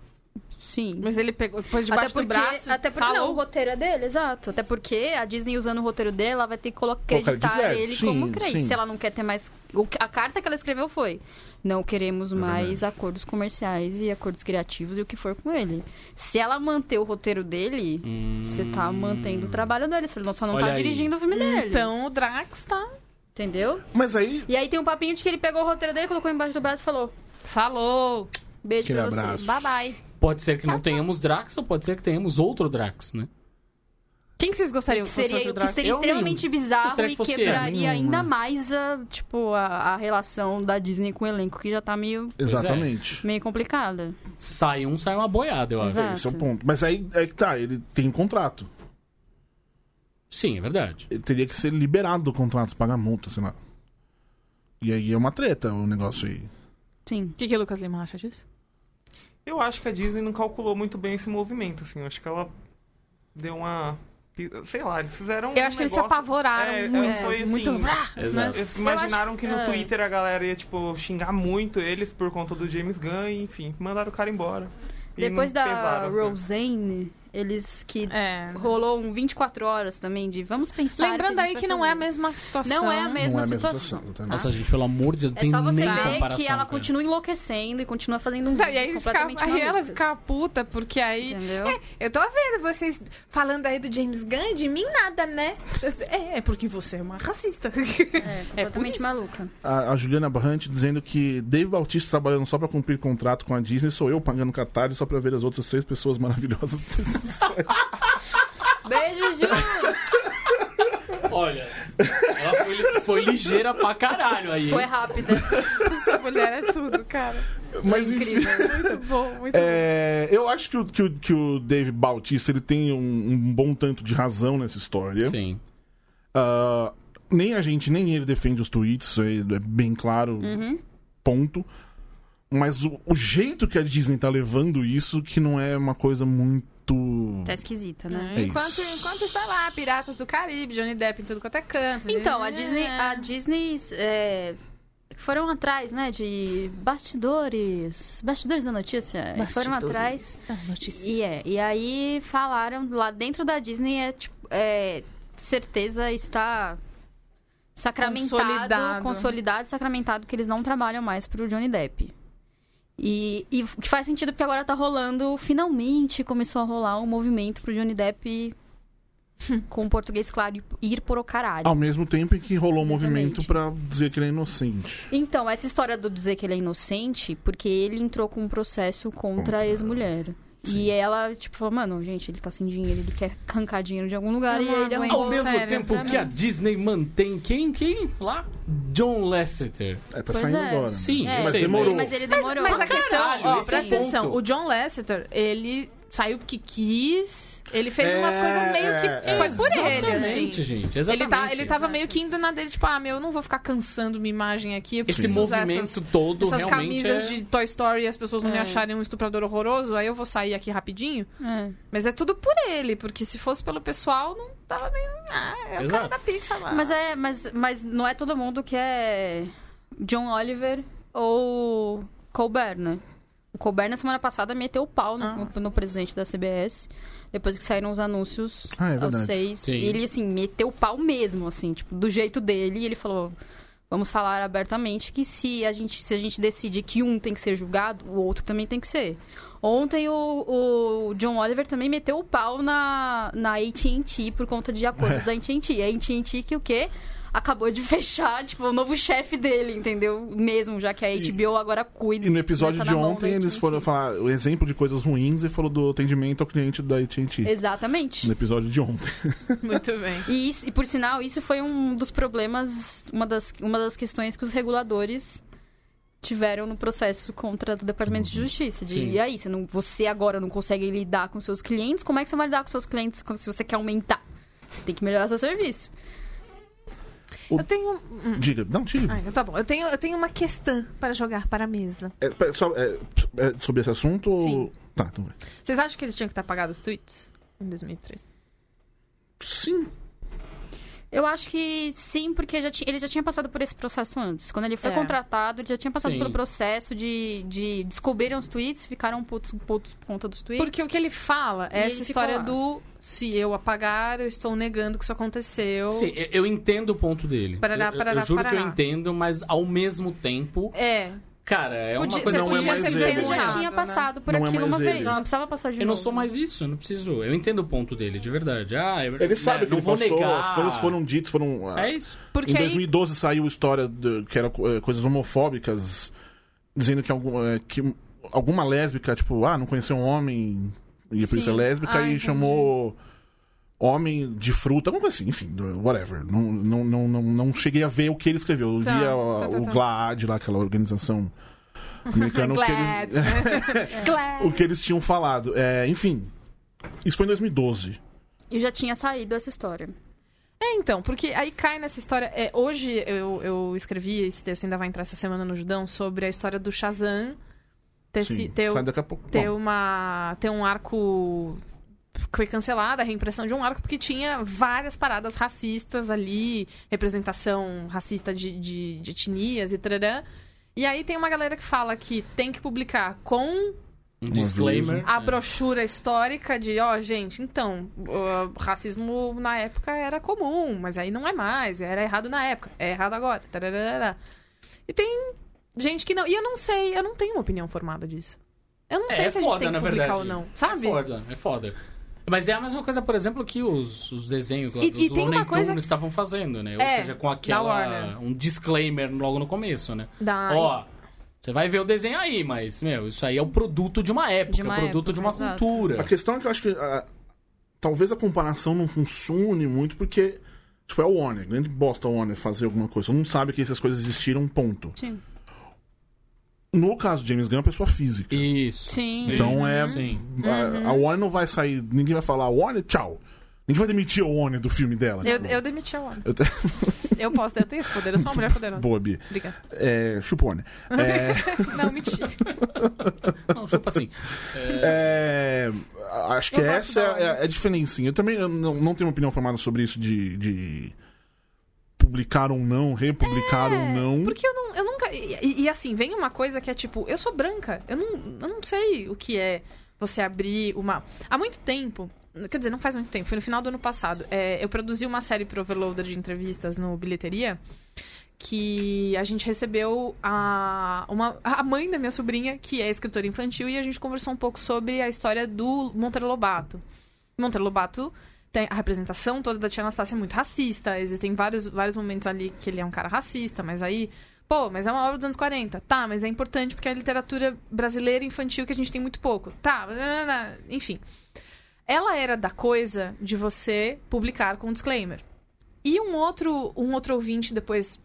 Sim. Mas ele pegou depois Até debaixo porque, do braço. até porque não, o falou. roteiro é dele, exato. Até porque a Disney usando o roteiro dele, ela vai ter que colo- Colocar ele de acreditar crédito, ele sim, como sim. Se ela não quer ter mais. o que- A carta que ela escreveu foi: não queremos mais acordos comerciais e acordos criativos e o que for com ele. Se ela manter o roteiro dele, você tá mantendo o trabalho dele. Você só não Olha tá aí. dirigindo o filme dele. Então o Drax tá. Entendeu? Mas aí, E aí tem um papinho de que ele pegou o roteiro dele, colocou embaixo do braço e falou: Falou. beijo Aquele pra você. abraço. Bye bye. Pode ser que não tenhamos Drax ou pode ser que tenhamos outro Drax, né? Quem que vocês gostariam Que que fosse seria, o o que Drax? seria Eu extremamente nem- bizarro e que fosse quebraria ainda mais a, tipo, a, a relação da Disney com o elenco, que já tá meio, exatamente. meio complicada. Sai um, sai uma boiada, eu acho. Esse é o ponto. Mas aí é que tá, ele tem contrato. Sim, é verdade. Ele teria que ser liberado do contrato, pagar multa, sei lá. E aí é uma treta o negócio aí. Sim. O que, que o Lucas Lima acha disso? Eu acho que a Disney não calculou muito bem esse movimento, assim. Eu acho que ela deu uma. Sei lá, eles fizeram. Eu um acho que eles se negócio- apavoraram É, muito. foi assim, muito... Exato. Eles imaginaram que no é. Twitter a galera ia, tipo, xingar muito eles por conta do James Gunn enfim, mandaram o cara embora. E Depois da pesaram, né? Roseanne, eles que É. rolou um 24 horas também de vamos pensar. Lembrando aí que vai não é a mesma situação. Não é a mesma não é a mesma situação. situação. exatamente. Nossa, gente, pelo amor de Deus, É tem só você ver que ela cara. continua enlouquecendo e continua fazendo uns e vídeos aí, ficar, completamente aí ela ficar puta, porque aí. Entendeu? Eu tô vendo vocês falando aí do James Gunn, de mim nada, né? É, é porque você é uma racista. É, completamente [laughs] maluca. A, a Juliana Barrante dizendo que Dave Bautista trabalhando só pra cumprir contrato com a Disney, sou eu pagando catálogo só pra ver as outras três pessoas maravilhosas Beijo, Ju! Olha, ela foi, foi ligeira pra caralho aí. Foi rápida. Essa mulher é tudo, cara. Mas enfim. incrível. Muito bom, muito É, eu acho que o, que, o, que o Dave Bautista ele tem um, um bom tanto de razão nessa história. Sim. Ah, nem a gente, nem ele defende os tweets, aí é bem claro, Uhum. ponto. Mas o, o jeito que a Disney tá levando isso, que não é uma coisa muito. Tá esquisita, né? É enquanto, isso. enquanto está lá, Piratas do Caribe, Johnny Depp em tudo quanto é canto. Então, a Disney, a Disney é, foram atrás, né, de bastidores, bastidores da notícia, foram Bastidores. atrás Ah, notícia. e é, e aí falaram lá dentro da Disney é tipo, é, certeza está sacramentado, Consolidado. consolidado, e sacramentado que eles não trabalham mais pro Johnny Depp. E, e que faz sentido porque agora tá rolando, finalmente começou a rolar um movimento pro Johnny Depp [laughs] com o português claro ir por o caralho. Ao mesmo tempo em que rolou um Exatamente. movimento pra dizer que ele é inocente. Então, essa história do dizer que ele é inocente, porque ele entrou com um processo contra, Contra- a ex-mulher. E ela, tipo, falou, mano, gente, ele tá sem dinheiro, ele quer arrancar dinheiro de algum lugar Eu e não ele aguento. Ao mesmo tempo que a mim. Disney mantém quem? Quem? Lá? John Lasseter. É, tá Pois saindo é. agora. né? Sim, É, mas demorou. Mas ele Mas, demorou. mas a questão, ó, presta atenção. O John Lasseter, ele saiu porque quis. Ele fez umas É, coisas meio que. é, foi por ele, assim. Exatamente, gente. Ele, Exatamente. tá, ele tava meio que indo na dele, tipo, ah, meu, eu não vou ficar cansando minha imagem aqui. Eu Esse movimento essas, todo essas realmente camisas é... de Toy Story e as pessoas não me É. acharem um estuprador horroroso, aí eu vou sair aqui rapidinho. É. Mas é tudo por ele, porque se fosse pelo pessoal, não tava meio. Ah, é o cara Exato. da Pixar lá. Mas é, mas, mas não é todo mundo que é John Oliver ou Colbert, né? O Colbert na semana passada meteu o pau no, Ah. no presidente da CBS. Depois que saíram os anúncios Ah, é aos seis. Sim. Ele, assim, meteu o pau mesmo, assim, tipo, do jeito dele. E ele falou: vamos falar abertamente que se a gente, se a gente decidir que um tem que ser julgado, o outro também tem que ser. Ontem o, o John Oliver também meteu o pau na, na AT&T por conta de acordos da AT&T. A AT&T que o quê? Acabou de [laughs] fechar, tipo, o novo chefe dele, entendeu? Mesmo, já que a HBO agora cuida. E no episódio né, tá de ontem eles foram falar o exemplo de coisas ruins e falou do atendimento ao cliente da AT&T. Exatamente. No episódio de ontem. [laughs] Muito bem. E, isso- e por sinal, isso foi um dos problemas, uma das, uma das questões que os reguladores tiveram no processo contra o Departamento de Justiça. De, Sim. e aí, você, não, você agora não consegue lidar com seus clientes, como é que você vai lidar com seus clientes se você quer aumentar? Tem que melhorar seu serviço. Eu tenho. hum. Diga. Não, diga. Ah, tá bom. Eu tenho, eu tenho uma questão para jogar para a mesa. É, é, é sobre esse assunto? ou- Sim. Tá, então vai. Vocês acham que eles tinham que estar apagados os tweets? Em 2003. Sim. Eu acho que sim, porque já ele já tinha passado por esse processo antes. Quando ele foi É. contratado, ele já tinha passado Sim. pelo processo de, de descobrirem os tweets, ficaram putos, putos por conta dos tweets. Porque o que ele fala é essa história do se eu apagar, eu estou negando que isso aconteceu. Sim, eu- eu entendo o ponto dele. Parará, eu, eu- parará, eu juro que eu parará. entendo, mas ao mesmo tempo, É. cara, é Podia- uma coisa você não é podia mais ter ele. ele já tinha né? passado por Não é aquilo mais uma ele. vez, não precisava passar de Eu novo. não sou mais isso, eu não preciso. Eu entendo o ponto dele, de verdade. Ah, eu, Ele sabe né, que não ele vou passou, negar. as coisas foram ditas, foram... ah, É isso. Porque em aí 2012 saiu história de- que era eh, coisas homofóbicas, dizendo que, algum, eh, que alguma lésbica, tipo, ah, não conheceu um homem e por isso é lésbica, Ah, e entendi. chamou homem de fruta, alguma coisa assim, enfim, whatever. Não, não, não, não, não cheguei a ver o que ele escreveu. Eu Tá, vi a- tá, tá, o tá. GLAAD lá, aquela organização americana, o que Glad. eles, [laughs] Glad. [laughs] o que eles tinham falado. É, enfim, isso foi em 2012. E já tinha saído essa história. É, então, porque aí cai nessa história. É, hoje eu, eu escrevi, esse texto ainda vai entrar essa semana no Judão, sobre a história do Shazam ter, se- Sim, ter, pouco. ter, Bom, uma, ter um arco. Foi cancelada a reimpressão de um arco porque tinha várias paradas racistas ali, representação racista de, de, de etnias e tarará. E aí tem uma galera que fala que tem que publicar com Um disclaimer. a É. brochura histórica de, ó, gente, então, o racismo na época era comum, mas aí não é mais, era errado na época, é errado agora. tararara. E tem gente que não. E eu não sei, eu não tenho uma opinião formada disso. Eu não sei É se a gente foda, tem que publicar verdade. ou não, sabe? É foda, é foda. Mas é a mesma coisa, por exemplo, que os, os desenhos lá E- dos e Looney coisa Tunes estavam fazendo, né? Ou É, seja, com aquela... Um disclaimer logo no começo, né? Da- Ó, você vai ver o desenho aí, mas, meu, isso aí é o produto de uma época, De uma é o produto época, de uma exato. cultura. A questão é que eu acho que ah, talvez a comparação não funcione muito porque, tipo, é o Warner, grande bosta o Warner fazer alguma coisa. Todo mundo sabe que essas coisas existiram, ponto. Sim. No caso de James Gunn, é uma pessoa física. Isso. Sim. Então é. Sim. A, a Warner não vai sair. Ninguém vai falar, Warner, tchau. Ninguém vai demitir o Warner do filme dela. Eu, Tipo, eu demiti a Warner. eu te- [laughs] Eu posso, eu tenho esse poder, eu sou uma mulher poderosa. Boa, Bia. Obrigada. É, chupa o Warner. É, [laughs] Não, mentira. [laughs] Não, chupa assim. É, é, acho que Eu essa é, é a diferença. Eu também não, não tenho uma opinião formada sobre isso de, de publicar ou não, republicar ou não. Porque eu, não, eu nunca. E, e, assim, vem uma coisa que é tipo, eu sou branca. Eu não, eu não sei o que é você abrir uma. Há muito tempo. Quer dizer, não faz muito tempo, foi no final do ano passado. é, eu produzi uma série pro Overloader de entrevistas no Bilheteria. Que a gente recebeu a, uma, a mãe da minha sobrinha, que é escritora infantil, e a gente conversou um pouco sobre a história do Monteiro Lobato. Monteiro Lobato tem a representação toda da Tia Anastácia é muito racista. Existem vários, vários momentos ali que ele é um cara racista, mas aí. Pô, mas é uma obra dos anos 40. Tá, mas é importante porque é a literatura brasileira infantil que a gente tem muito pouco. Tá, nanana, enfim. Ela era da coisa de você publicar com um disclaimer. E um outro, um outro ouvinte depois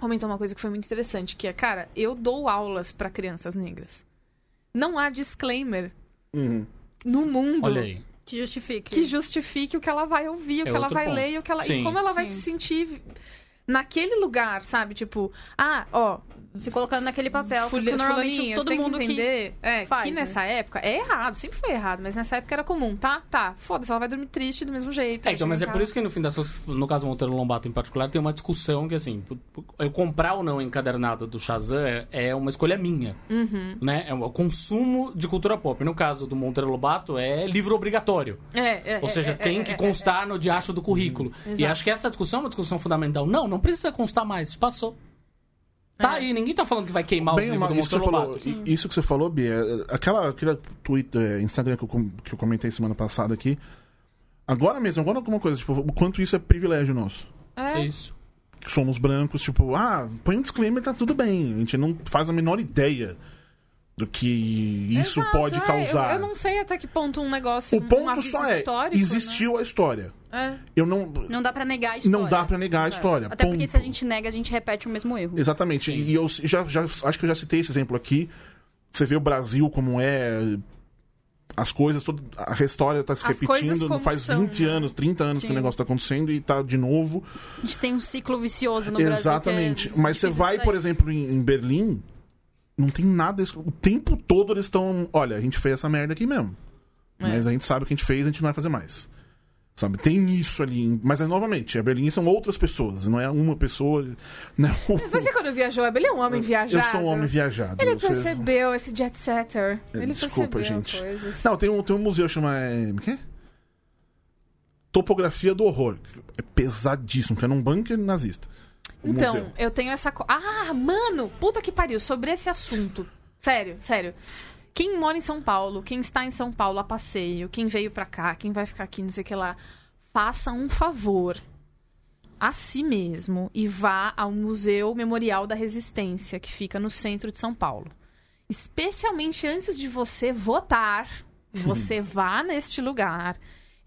comentou uma coisa que foi muito interessante, que é, cara, eu dou aulas para crianças negras. Não há disclaimer Uhum. no mundo Te justifique. que justifique o que ela vai ouvir, o É que ela vai ponto. ler e o que ela Sim. e como ela vai Sim. se sentir naquele lugar, sabe? Tipo, ah, ó, Se colocando naquele papel. Porque normalmente fulaninho, todo mundo que que. entender é, faz, que né? nessa época é errado, sempre foi errado, mas nessa época era comum, tá? Tá, foda-se, ela vai dormir triste do mesmo jeito. É, então, mas é por isso que no fim das contas, no caso do Monteiro Lombato em particular, tem uma discussão que, assim, eu comprar ou não encadernado do Shazam é, é uma escolha minha, Uhum. né? É o consumo de cultura pop. No caso do Monteiro Lobato, é livro obrigatório. casa. É, é, Ou é, seja, é, tem é, que é, constar no diacho do currículo. E acho que essa discussão é uma discussão fundamental. Não, não precisa constar mais, passou. Tá É. aí, ninguém tá falando que vai queimar os Bem, livros do isso, que você Monteiro falou, Lobato. isso que você falou, Bia, é, aquela, aquele tweet, é, Instagram que eu, que eu comentei semana passada aqui. Agora mesmo, agora alguma coisa, tipo, o quanto isso é privilégio nosso. é. É isso. que somos brancos, tipo, ah, põe um disclaimer, tá tudo bem. A gente não faz a menor ideia do que isso Exato, pode é, causar. Eu, eu não sei até que ponto um negócio. O ponto só é, existiu a história. Né? Eu não. Não dá pra negar a história. Não dá pra negar a história, Até porque ponto. se a gente nega, a gente repete o mesmo erro. Exatamente. E eu já, já acho que eu já citei esse exemplo aqui. Você vê o Brasil como é. As coisas, tudo, a história tá se As repetindo. como Faz são, 20 né? anos, 30 anos que Sim. o negócio tá acontecendo e tá de novo. A gente tem um ciclo vicioso no Brasil. Exatamente. que é Mas você vai, sair. por exemplo, em, em Berlim, não tem nada. O tempo todo eles estão. Olha, a gente fez essa merda aqui mesmo. É. Mas a gente sabe o que a gente fez, a gente não vai fazer mais. Sabe? Tem isso ali. Mas, é, novamente, a Berlim são outras pessoas. Não é uma pessoa. [laughs] Não, Você quando viajou, ele é um homem viajado. eu sou um homem viajado. Ele Você- percebeu esse jet setter. É, Ele desculpa, percebeu gente. coisas. Não, tem um, tem um museu chama. É, o quê? Topografia do Horror. É pesadíssimo, que é num bunker nazista. Então, museu. eu tenho essa. co- Ah, mano, puta que pariu, sobre esse assunto. Sério, sério. Quem mora em São Paulo, quem está em São Paulo a passeio, quem veio pra cá, quem vai ficar aqui, não sei o que lá, faça um favor a si mesmo e vá ao Museu Memorial da Resistência, que fica no centro de São Paulo. Especialmente antes de você votar, [laughs] você vá neste lugar.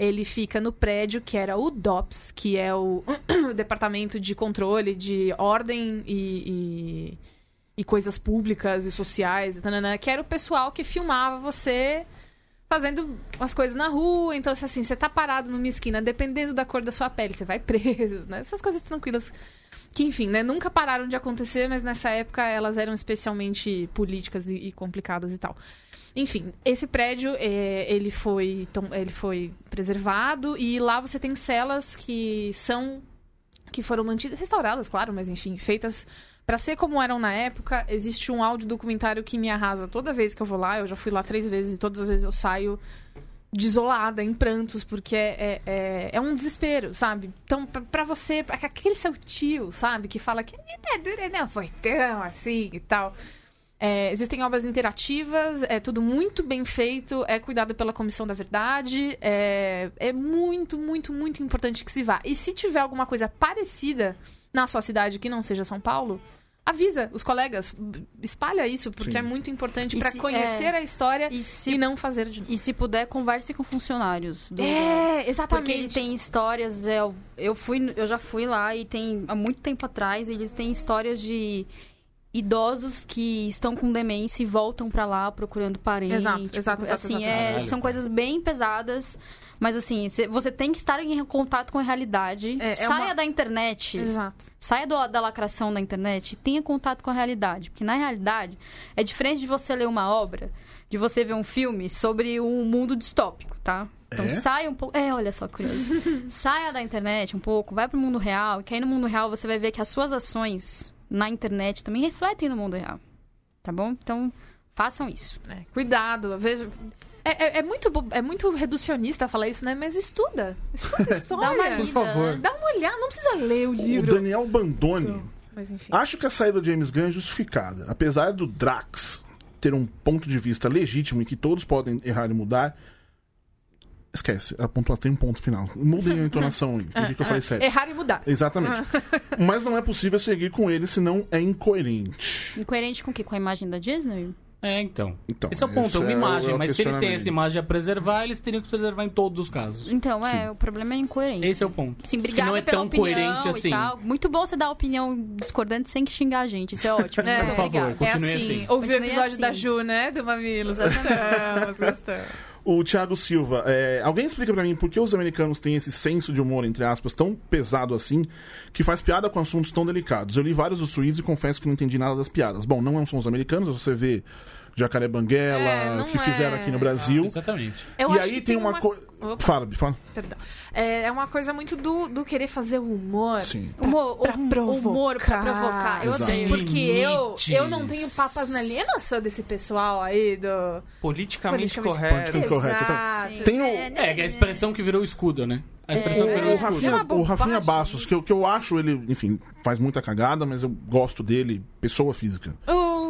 Ele fica no prédio que era o DOPS, que é o [clears throat] Departamento de Controle de Ordem e, e, e Coisas Públicas e Sociais, tananã, que era o pessoal que filmava você fazendo as coisas na rua. Então, assim, você tá parado numa esquina, dependendo da cor da sua pele, você vai preso, né? Essas coisas tranquilas. Que, enfim, né? Nunca pararam de acontecer, mas nessa época elas eram especialmente políticas e, e complicadas e tal. Enfim, esse prédio, é, ele, foi, ele foi preservado e lá você tem celas que são... que foram mantidas, restauradas, claro, mas enfim, feitas Pra ser como eram na época, existe um áudio documentário que me arrasa toda vez que eu vou lá. Eu já fui lá três vezes e todas as vezes eu saio desolada, em prantos, porque é, é, é, é um desespero, sabe? Então, pra você, pra aquele seu tio, sabe, que fala que ditadura não foi tão assim e tal. É, existem obras interativas, é tudo muito bem feito, é cuidado pela Comissão da Verdade, é, é muito, muito, muito importante que se vá. E se tiver alguma coisa parecida na sua cidade que não seja São Paulo, avisa os colegas, espalha isso, porque Sim. é muito importante E para conhecer é, a história E e, se, não fazer de novo. e se puder, converse com funcionários. Do É, exatamente. Porque ele tem histórias. Eu, eu, fui, eu já fui lá e tem. Há muito tempo atrás, eles têm histórias de idosos que estão com demência e voltam pra lá procurando parente. Exato, exato, exato, Assim, exato, é, Caralho, são coisas bem pesadas. Mas assim, cê- você tem que estar em contato com a realidade. É, é saia uma- da internet. Exato. Saia do- da lacração da internet e tenha contato com a realidade. Porque na realidade, é diferente de você ler uma obra, de você ver um filme sobre um mundo distópico, tá? Então É? saia um pouco. É, olha só, curioso. [laughs] saia da internet um pouco, vai pro mundo real, que aí no mundo real você vai ver que as suas ações na internet também refletem no mundo real. Tá bom? Então, façam isso. É, cuidado, veja. É, é- é muito, é muito reducionista falar isso, né? Mas estuda. Estuda [laughs] história. Dá uma Por favor. Dá uma olhada, não precisa ler o O livro. Daniel Bandoni. Mas enfim. Acho que a saída do James Gunn é justificada. Apesar do Drax ter um ponto de vista legítimo e que todos podem errar e mudar. Esquece, a pontuação tem um ponto final. Mudem a entonação aí. Fingi que eu falei certo. Errar e mudar. Exatamente. [laughs] Mas não é possível seguir com ele, senão é incoerente. Incoerente com o quê? Com a imagem da Disney? É, então. Então, Esse é o ponto, é uma é o- imagem. é o mas se eles têm essa imagem a preservar, eles teriam que preservar em todos os casos. Então, é, o problema é a incoerência. Esse é o ponto. Sim, Que obrigada não é pela tão opinião coerente e assim. tal. Muito bom você dar opinião discordante sem xingar a gente. Isso é ótimo. [laughs] É, Muito por favor, obrigada. Continue é assim. assim. Ouviu o episódio assim. da Ju, né? Do Mamilos. Gostamos, gostamos. O Thiago Silva, é, alguém explica pra mim por que os americanos têm esse senso de humor, entre aspas, tão pesado assim, que faz piada com assuntos tão delicados? Eu li vários dos tweets e confesso que não entendi nada das piadas. Bom, não são os americanos, você vê Jacaré Banguela, É, que fizeram é- aqui no Brasil. Exatamente. Eu e aí que tem uma, coisa. Fala, Bi, fala. perdão. É, é uma coisa muito do, do querer fazer o humor. Sim. Humor, pra provocar. humor pra provocar. Eu odeio. Porque eu, eu não tenho papas na linha. Eu não sou desse pessoal aí do. Politicamente, Politicamente correto. Politicamente correto, Exato. Sim. Tem o, É, que é a expressão que virou escudo, né? A expressão que o, virou o escudo. Rafinha, É o Rafinha Bastos, que eu, que eu acho ele, enfim, faz muita cagada, mas eu gosto dele, pessoa física. O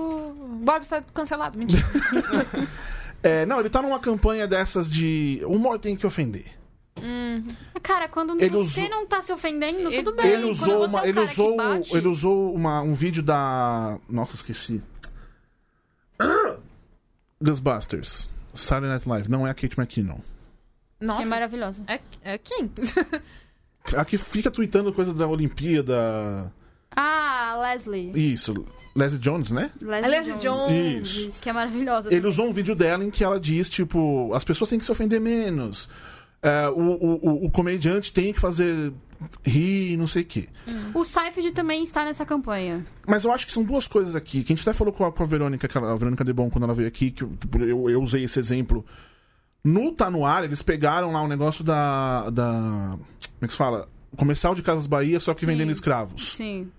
Bob está cancelado. Mentira. [laughs] É, não, ele tá numa campanha dessas de. O humor tem que ofender. Cara, quando Ele você usou- não tá se ofendendo, Ele- tudo bem. Ele quando usou, você é uma, o ele cara usou, que bate, ele usou uma, um vídeo da. Nossa, esqueci. [clears throat] Ghostbusters. Saturday Night Live. Não é a Kate McKinnon. que é Nossa, maravilhoso. é, é quem? [laughs] A que fica tweetando coisa da Olimpíada. Ah, Leslie. Isso. Leslie Jones, né? Leslie, Jones. Isso. Que é maravilhosa. Ele usou um vídeo dela em que ela diz, tipo, as pessoas têm que se ofender menos. É, o, o, o, comediante tem que fazer rir, não sei o quê. O Seifert também está nessa campanha. Mas eu acho que são duas coisas aqui. Que a gente até falou com a, com a Verônica, a Verônica Debon, quando ela veio aqui, que eu, eu, usei esse exemplo. No Tá No Ar, eles pegaram lá o negócio da. da como é que se fala? Comercial de Casas Bahia, só que Sim. vendendo escravos. Sim.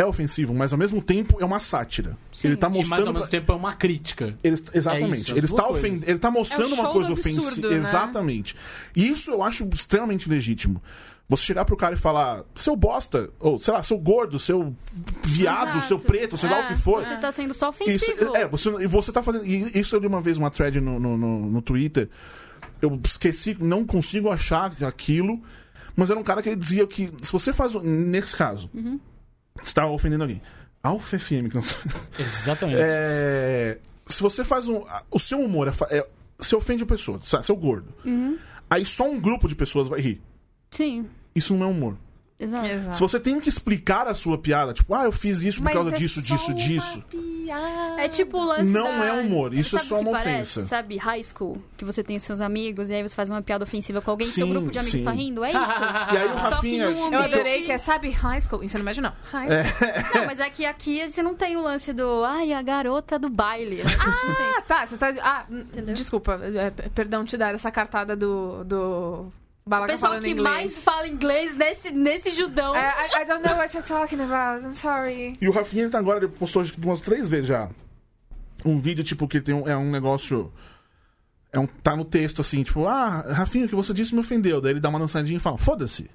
É ofensivo, mas ao mesmo tempo é uma sátira. Ele tá E mais mostrando. ao mesmo tempo é uma crítica. Ele, exatamente. É isso, ele, está ofen- ele tá mostrando É uma coisa ofensiva. né? Exatamente. E isso eu acho extremamente legítimo. Você chegar pro cara e falar, seu bosta, ou sei lá, seu gordo, seu viado, Exato. seu preto, sei lá o É, que for. Você tá sendo só Isso, ofensivo. é, você, e você tá fazendo. e Isso eu li uma vez uma thread no, no, no, no Twitter. Eu esqueci, não consigo achar aquilo. Mas era um cara que ele dizia que se você faz. Nesse caso, Uhum. Você tá ofendendo alguém. Alfa FM, que não Exatamente. é, se você faz um. O seu humor é, é, você ofende a pessoa, sabe? Seu gordo. Uhum. Aí só um grupo de pessoas vai rir. Sim, Isso não é humor. Exato. Exato. Se você tem que explicar a sua piada, tipo, ah, eu fiz isso por Mas causa é disso, só disso, uma dio piada. É tipo o lance Não da- é humor, isso é só uma parece? ofensa. Sabe, high school, que você tem seus amigos e aí você faz uma piada ofensiva com alguém, seu Sim, grupo de amigos sim. tá rindo, é isso. [laughs] E aí o Só que Rafinha. no Eu ambiente- adorei que é, sabe, high school. Ensino médio não. High school. [laughs] Não, mas é que aqui você não tem o lance do, ai, a garota do baile. Ah, Ah, tá. Você tá. Ah, Entendeu? desculpa. é, perdão te dar essa cartada do. do... O Balaga pessoal que inglês. mais fala inglês nesse, nesse judão. É, I, I don't know what you're talking about. I'm sorry. E o Rafinha ele tá agora, ele postou acho que umas três vezes já. Um vídeo, tipo, que tem um, é um negócio. É um, tá no texto assim, tipo, ah, Rafinha, o que você disse me ofendeu. Daí ele dá uma dançadinha e fala, foda-se.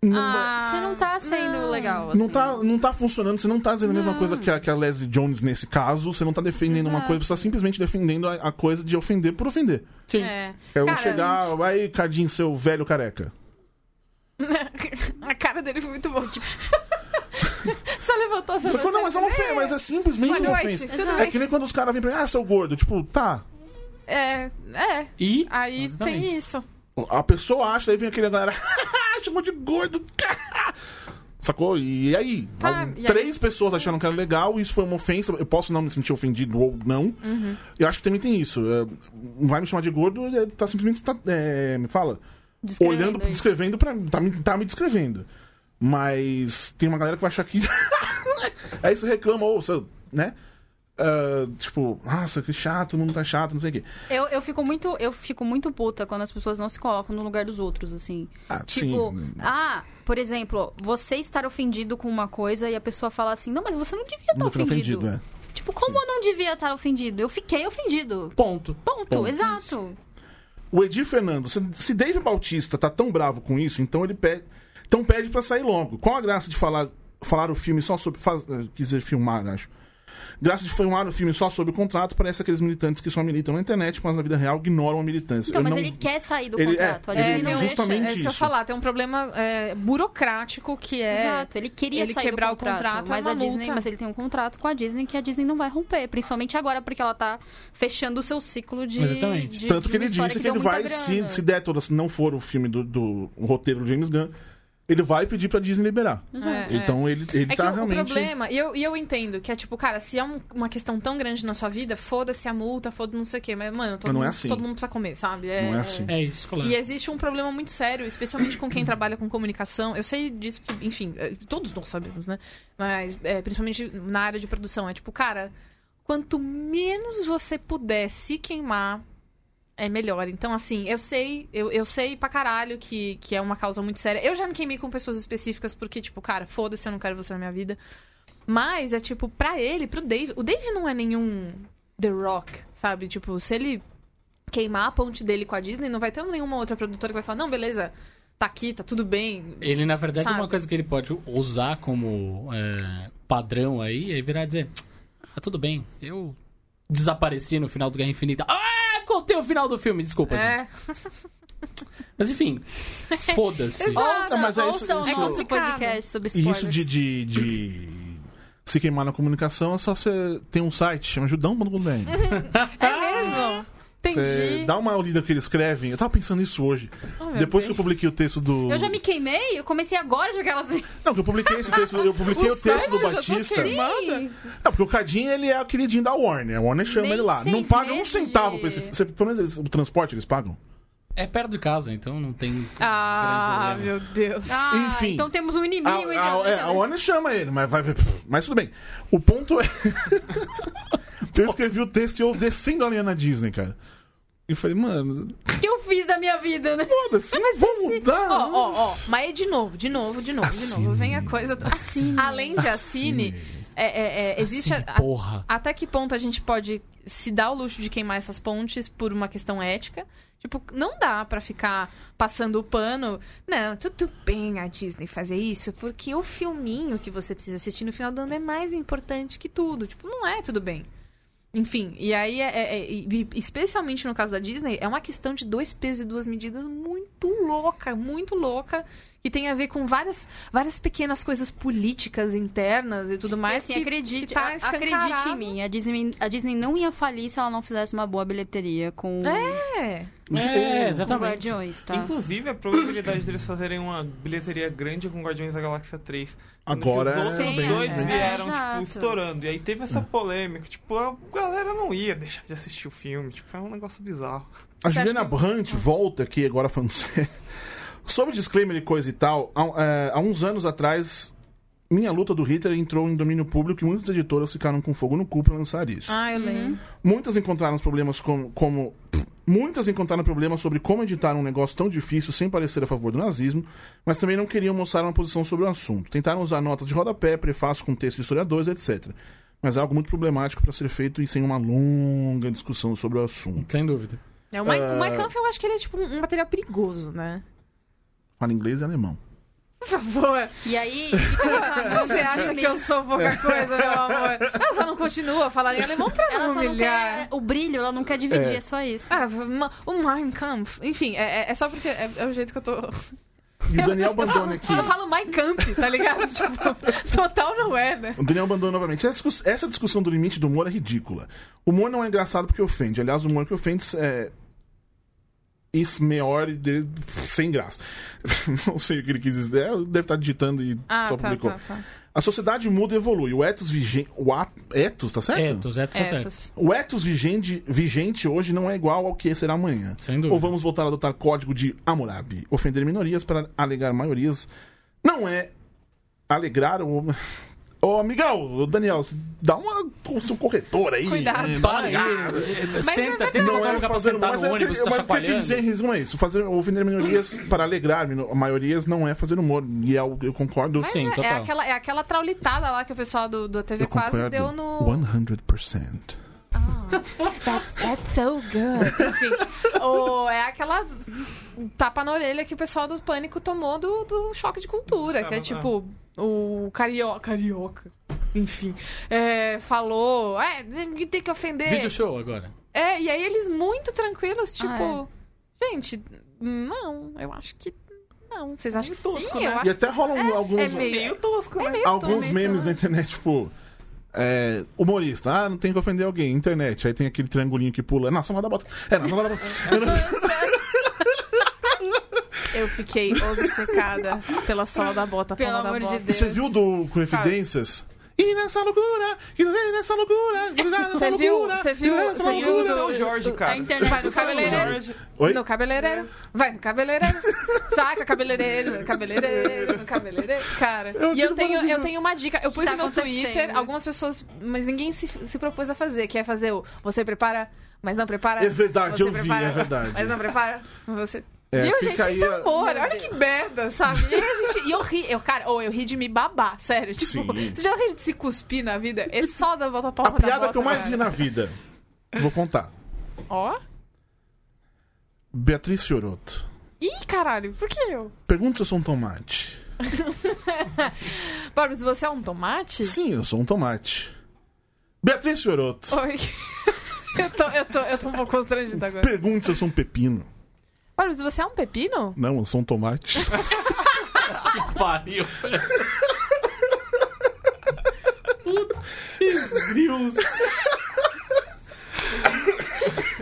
Não, é- Você não tá sendo não. legal, assim. não, tá, não tá funcionando, você não tá dizendo a mesma coisa que a, que a Leslie Jones nesse caso, você não tá defendendo uma Exato. coisa, você tá simplesmente defendendo a, a coisa de ofender por ofender. Sim. É. É Cara, chegar, vai, Cadinho, seu velho careca. [laughs] A cara dele foi muito boa. Tipo... [laughs] Só levantou a Você falou, não, mas é uma ofensa, mas é simplesmente uma ofensa. É que nem quando os caras vêm pra mim, ah, seu gordo, tipo, tá. É, é. E. Aí Exatamente. tem isso. A pessoa acha, daí vem aquele galera, [laughs] chamou de gordo. [laughs] Sacou? E aí? Tá, Algum- e aí? Três pessoas acharam que era legal, isso foi uma ofensa. Eu posso não me sentir ofendido ou não. Uhum. Eu acho que também tem isso. É, vai me chamar de gordo, é, tá simplesmente. Tá, é, me fala. Descrevendo olhando, isso. descrevendo pra. Tá, me- tá me descrevendo. Mas tem uma galera que vai achar que. [laughs] aí você reclama, ou você, né? Ah, tipo, nossa, que chato, o mundo tá chato, não sei o quê. Eu, eu, fico muito, eu fico muito puta quando as pessoas não se colocam no lugar dos outros, assim. Ah, Tipo, sim. ah, por exemplo, você estar ofendido com uma coisa e a pessoa fala assim, não, mas você não devia estar foi ofendido. ofendido, é. Tipo, como eu não devia estar ofendido? Eu fiquei ofendido. Ponto. Ponto, Ponto. exato. O Edir Fernando, se, se Dave Bautista tá tão bravo com isso, então ele pede. Então pede pra sair logo. Qual a graça de falar, falar o filme só sobre. Faz, eh, quis dizer filmar, acho. Graça de filmar o filme só sobre o contrato, parece aqueles militantes que só militam na internet, mas na vida real ignoram a militância. Então, Eu mas não- ele quer sair do Ele- contrato. é, a Disney ele- não deixa. justamente É isso que eu falar. Tem um problema é, burocrático que é. Exato, ele queria ele sair quebrar do o contrato, contrato é mas uma a Disney, multa. mas ele tem um contrato com a Disney que a Disney não vai romper, principalmente agora porque ela tá fechando o seu ciclo de, Exatamente. de- Tanto de que ele disse que, deu ele vai, se, se der toda, se não for o filme do, do o roteiro do James Gunn, ele vai pedir pra Disney liberar. É, Então ele, ele É que tá o- realmente. o problema, e eu, e eu entendo que é tipo, cara, se é um- uma questão tão grande na sua vida, foda-se a multa, foda-se não sei o quê. Mas, mano, todo, Mas não mundo, é assim. todo mundo precisa comer, sabe? Não é assim. É isso, claro. E existe um problema muito sério, especialmente com quem trabalha com comunicação. Eu sei disso, porque, enfim, é, todos nós sabemos, né? Mas, é, principalmente na área de produção, é tipo, cara, quanto menos você puder se queimar, é melhor. Então, assim, eu sei, eu, eu sei pra caralho que, que é uma causa muito séria. Eu já me queimei com pessoas específicas porque, tipo, cara, foda-se, eu não quero você na minha vida. Mas é tipo, pra ele, pro Dave. O Dave não é nenhum The Rock, sabe? Tipo, se ele queimar a ponte dele com a Disney, não vai ter nenhuma outra produtora que vai falar, não, beleza, tá aqui, tá tudo bem. Ele, na verdade, Sabe? uma coisa que ele pode usar como é, padrão aí é virar e dizer: Ah, tudo bem, eu desapareci no final do Guerra Infinita. Ah, contei o final do filme, desculpa, gente. É. Mas enfim, foda-se. Não, mas é isso- ouçam o isso- nosso podcast sobre E spoilers. isso de, de, de se queimar na comunicação é só você tem um site, chama judão.com.br. [laughs] É mesmo? Você Entendi. dá uma lida que eles escrevem. Eu tava pensando nisso hoje. Oh, Depois que eu publiquei o texto do. Eu já me queimei, eu comecei agora de aquelas. Não, que eu publiquei esse texto. Eu publiquei [laughs] o, texto do Batista. Não, porque o Cadinho ele é o queridinho da Warner. A Warner chama Nem ele lá. Não paga um centavo de- pra esse. Você, pelo menos eles- o transporte eles pagam? É perto de casa, então não tem Ah, meu. Deus. Ah, Enfim. então temos um A, inimigo entre a, nós, é, né? a Warner chama ele, mas vai ver. Mas tudo bem. O ponto é. [laughs] eu escrevi o texto e eu descendo a linha na Disney, cara. E falei, mano, O que eu fiz da minha vida, né? foda-se, vamos mudar. Ó, ó, ó. Mas aí de novo, de novo, de novo, de Assine. novo. Vem a coisa. Assine. Além de assine, é, é, é, existe. a- Porra. até que ponto a gente pode se dar o luxo de queimar essas pontes por uma questão ética? Tipo, não dá pra ficar passando o pano. Não, tudo bem a Disney fazer isso, porque o filminho que você precisa assistir no final do ano é mais importante que tudo. Tipo, não é tudo bem. Enfim, e aí, é, é- é- e- especialmente no caso da Disney, é uma questão de dois pesos e duas medidas muito louca, muito louca, que tem a ver com várias, várias pequenas coisas políticas internas e tudo mais. assim, que, acredite, que tá acredite em mim, a Disney, a Disney não ia falir se ela não fizesse uma boa bilheteria com, É. É, exatamente. Guardiões, tá? Inclusive, a probabilidade deles fazerem uma bilheteria grande com Guardiões da Galáxia 3. sendo que Agora Os outros Sim, dois é. vieram, Exato. tipo, estourando. E aí teve É. essa polêmica. Tipo, a galera não ia deixar de assistir o filme. Tipo, é um negócio bizarro. A Você Juliana que- Brandt volta aqui, agora falando [laughs] sério. Sobre disclaimer e coisa e tal, há, é, há uns anos atrás, Minha Luta do Hitler entrou em domínio público e muitas editoras ficaram com fogo no cu pra lançar isso. Ah, eu Uhum. lembro. Muitas encontraram os problemas como, como- Muitas encontraram problemas sobre como editar um negócio tão difícil sem parecer a favor do nazismo, mas também não queriam mostrar uma posição sobre o assunto. Tentaram usar notas de rodapé, prefácio com texto de historiadores, etc. Mas é algo muito problemático para ser feito e sem uma longa discussão sobre o assunto. Sem dúvida. É, o Mike, o Mike Kampf, eu acho que ele é tipo um material perigoso, né? Fala inglês e alemão. Por favor. E aí, [laughs] Você acha que eu sou pouca coisa, meu amor? Ela só não continua a falar em alemão pra Ela não só não quer o brilho, ela não quer dividir, É. é, só isso. Ah, o Mein Kampf. Enfim, é, é- é só porque é, é o jeito que eu tô. E o Daniel Bandone aqui. Eu falo Mein Kampf, tá ligado? [laughs] tipo, total não é, né? O Daniel Bandone novamente. Essa discussão do limite do humor é ridícula. O humor não é engraçado porque ofende. Aliás, o humor que ofende é. Isso melhor dele sem graça. [laughs] Não sei o que ele quis dizer. É, Deve estar digitando e Ah, só tá, publicou. tá, tá. A sociedade muda e evolui. O ethos vigente. O a- ethos, tá certo? Etos, etos, tá certo. Etos. O ethos vigente, vigente hoje não é igual ao que será amanhã. Sem dúvida. Ou vamos voltar a adotar código de Hammurabi. Ofender minorias para alegar maiorias não é alegrar o. Ô, amigão, Daniel, dá uma com seu corretor aí. Cuidado. né? Dá uma Para aí. Senta, tenta Não é lugar pra fazer sentar mas no é ônibus, que- tá mas o que eu quis chacoalhando. dizer em resumo é isso. Fazer, ofender minorias [coughs] para alegrar maiorias não é fazer humor. E é eu concordo. Mas Sim, é, é total. aquela, é aquela traulitada lá que o pessoal do, do TV eu quase concordo deu no. 100%. That's, that's so good. Enfim, o, é aquela tapa na orelha que o pessoal do Pânico tomou do, do choque de cultura, que é Ah, tipo, o carioca. Carioca. Enfim, é, falou, é, tem que ofender. Vídeo show agora. É, e aí eles muito tranquilos, tipo, Ah, gente, não, eu acho que não. Vocês acham que tosco, sim? né? Eu E até rolam alguns. é meio- Meio tosco, né? alguns meio memes tosco. na internet, tipo. É, humorista, ah, não tem que ofender alguém. Internet, aí tem aquele triangulinho que pula. Nossa, manda bota. É, nossa, manda bota. Eu fiquei obcecada pela sola da bota. Pelo da amor de bota. Deus. Você viu do com evidências? E nessa loucura, e nessa loucura, e nessa Você viu- loucura. você viu- e nessa você viu o loucura. Seu Jorge, cara. A internet Vai no do cabeleireiro. Oi? No cabeleireiro. Vai no cabeleireiro. Saca, cabeleireiro, cabeleireiro, no cabeleireiro. Cara, Eu e eu tenho, eu tenho uma dica. Eu pus tá no meu? Twitter, algumas pessoas, mas ninguém se, se propôs a fazer, que é fazer o você prepara, mas não prepara. É verdade, você eu vi, é verdade. Mas não prepara. Você. É, Viu, gente? Isso é a- amor. Olha que merda, sabe? E, a gente, e eu ri, eu, cara, ou eu ri de me babar, sério. Tipo, Sim. você já riu de se cuspir na vida? É só da volta A palma da piada que eu mais cara. ri na vida. Vou contar. Ó. Beatriz Fioroto. Ih, caralho, por que eu? Pergunta se eu sou um tomate. [laughs] Boris, você é um tomate? Sim, eu sou um tomate. Beatriz Fioroto. Oi. [laughs] eu, tô, eu, tô, eu tô um pouco constrangida agora. Pergunta se eu sou um pepino. Ué, mas você é um pepino? Não, eu sou um tomate. [laughs] Que pariu, velho. Putz, grilos.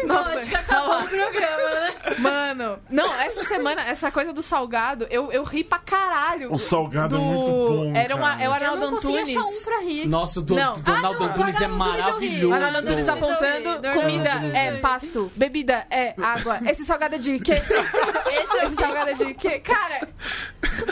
Nossa, acho que acabou o programa, né? Mano, não, essa semana, essa coisa do salgado, eu, eu ri pra caralho. O salgado do... é muito bom. Era uma, é o Eu Arnaldo não consegui Antunes. achar um pra rir. Nossa, o do, Não. do Arnaldo Ah, não, Antunes é Antunes eu ri. maravilhoso. Arnaldo Antunes apontando, Do comida é Antunes. pasto, bebida é água, esse salgado é de quê? [laughs] Esse, esse salgado é de quê? Cara,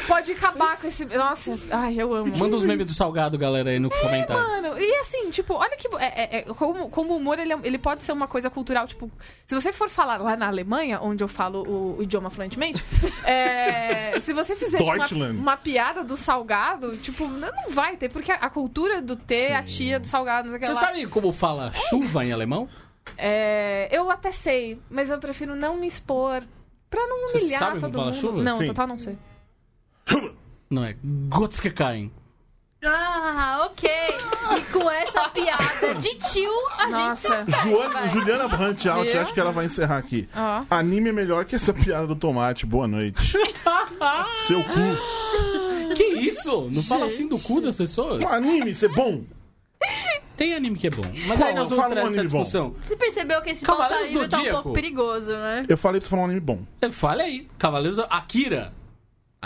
pode acabar com esse... Nossa, ai, eu amo. Manda os memes do salgado, galera, aí no comentário. Mano, e assim, tipo, olha que. é- é- é- como, como o humor, ele, é- ele pode ser uma coisa cultural, tipo. Se você for falar lá na Alemanha, onde eu falo o, o idioma fluentemente, [laughs] é, se você fizer tipo, uma, uma piada do salgado, tipo, não não vai ter, porque a, a cultura do ter, a tia do salgado, não sei o que Você lá. sabe como fala chuva em alemão? É, eu até sei, mas eu prefiro não me expor pra não Você humilhar todo fala mundo. chuva? Não, Sim. total não sei. Não é Gottskekein. Ah, ok. E com essa piada de tio, a Nossa. gente Joana- vai. Juliana Brandt Alt, Viu? acho que ela vai encerrar aqui. Ó. Anime é melhor que essa piada do tomate. Boa noite. [laughs] Seu cu. Que isso? Não fala assim do cu das pessoas? Um anime, isso é bom. Tem anime que é bom. Mas Qual? aí nós Fala vamos um trazer essa anime bom. discussão. Você percebeu que esse Cavaleiro livre tá um Zodíaco. pouco perigoso, né? Eu falei pra você falar um anime bom. Fale aí. Cavaleiros... do- Akira.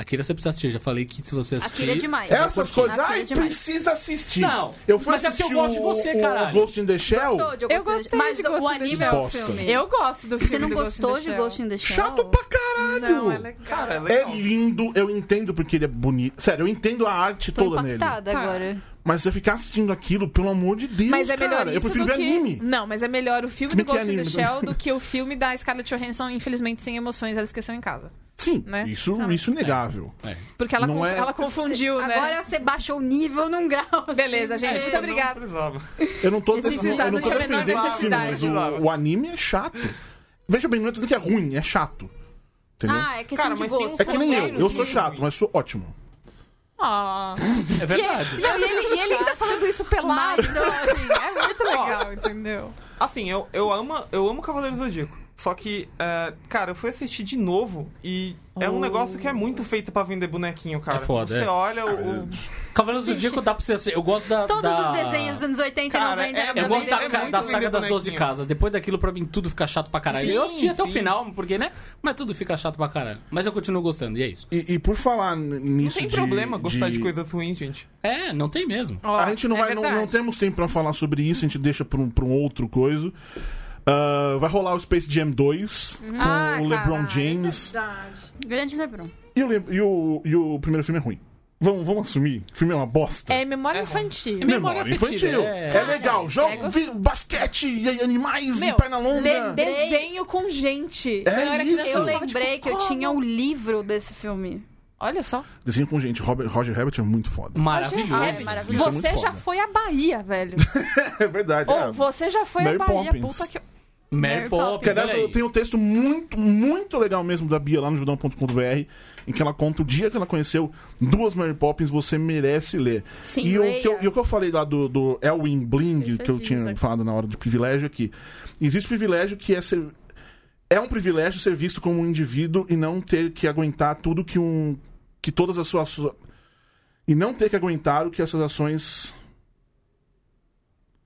Akira você precisa assistir. Já falei que se você assistir... Akira é demais. Essas coisas, é ai, demais. precisa assistir. Não, eu fui mas é porque assistir eu gosto de o- você, o, caralho. Ghost in the Shell. Gostou de Eu gostei Mas de o Ghost in the anime Shell. é o Bosta. filme. Eu gosto do filme Você não do Ghost in the gostou de. Ghost in the Shell? Chato pra caralho. Não, é legal. Cara, é É legal. lindo, eu entendo porque ele é bonito. Sério, eu entendo a arte Tô toda nele. Tá. agora. Mas você ficar assistindo aquilo, pelo amor de Deus, Mas é melhor cara. isso eu prefiro do ver que... anime. Não, mas é melhor o filme do é é Ghost in the? Shell [laughs] do que o filme da Scarlett Johansson, infelizmente sem emoções, ela esqueceu em casa. Sim, Né? isso, Tá, isso inegável. É. Porque ela, Não conf- é- ela confundiu, né? Agora você baixou o nível num grau. assim, Beleza, gente, né? muito Não obrigada. Eu não tô, Esse desse- precisava, eu não não tô defendendo esse filme, mas o, o anime é chato. Veja bem, não é dizendo que é ruim, é chato. Entendeu? Ah, é questão Cara, de mas gosto. é que nem eu, eu sou chato, mas sou ótimo. Ah. É verdade. Não, e ele, e ele ainda falando isso pelado. Mas, assim, é muito legal, entendeu? Assim, eu, eu, amo, eu amo Cavaleiro do Zodíaco. Só que, é, cara, eu fui assistir de novo e é um negócio que é muito feito pra vender bonequinho, cara. É foda, Você é. olha o. o- Cavaleiros do Zodíaco dá pra você assistir. Eu gosto da... Todos da... os desenhos dos anos 80 e Cara, 90 é- era eu gosto da, é da saga das 12 bonequinho. casas. Depois daquilo, pra mim, tudo fica chato pra caralho. Sim, eu assisti até o sim. final, porque, né? Mas tudo fica chato pra caralho. Mas eu continuo gostando, e é isso. E, e por falar n- Não nisso tem de- problema gostar de... de coisas ruins, gente. É, não tem mesmo. Ó, a gente não é vai, não, não temos tempo pra falar sobre isso, a gente deixa pra um, pra um outro coisa. Ah, vai rolar o Space Jam 2 com Ah, o LeBron caralho, James. É verdade. Grande Lebron. E o, Le- e, o, e o primeiro filme é ruim. Vamos, vamos assumir. O filme é uma bosta. É memória É infantil. É Memória memória infantil. afetiva, É, é. legal. É Jogo, vi- basquete, e animais, Meu, e perna longa. de- desenho com gente. É Quando eu era isso. criança, Eu lembrei tipo, que eu tinha o livro desse filme. Olha só. Desenho com gente. Robert, Roger Rabbit é muito foda. Maravilhoso. É, maravilhoso. É Você já foi à Bahia, velho. [laughs] É verdade. Ou é. você já foi Mary à Bahia. Poppins. Puta que... Mary Poppins. Que, aliás, tenho um texto muito, muito legal mesmo da Bia lá no judão.com.br, em que ela conta o dia que ela conheceu duas Mary Poppins, você merece ler. Sim, e, o que eu, e o que eu falei lá do, do Elwin Bling, Deixa que eu tinha dizer. falado na hora de privilégio aqui. Existe privilégio que é ser. É um privilégio ser visto como um indivíduo e não ter que aguentar tudo que um. que todas as suas. E não ter que aguentar o que essas ações.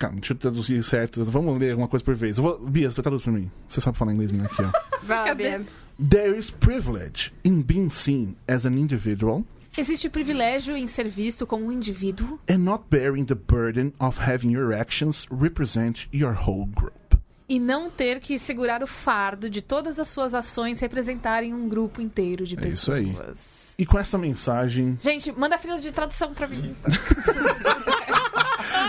Calma, deixa eu traduzir certo. Vamos ler uma coisa por vez. Eu vou... Bia, você traduz pra mim. Você sabe falar inglês melhor que eu. [laughs] Vai, Bia. There is privilege in being seen as an individual Existe privilégio em ser visto como um indivíduo and not bearing the burden of having your actions represent your whole group. e não ter que segurar o fardo de todas as suas ações representarem um grupo inteiro de É isso pessoas. aí. E com essa mensagem, Gente, manda fila de tradução pra mim. [laughs]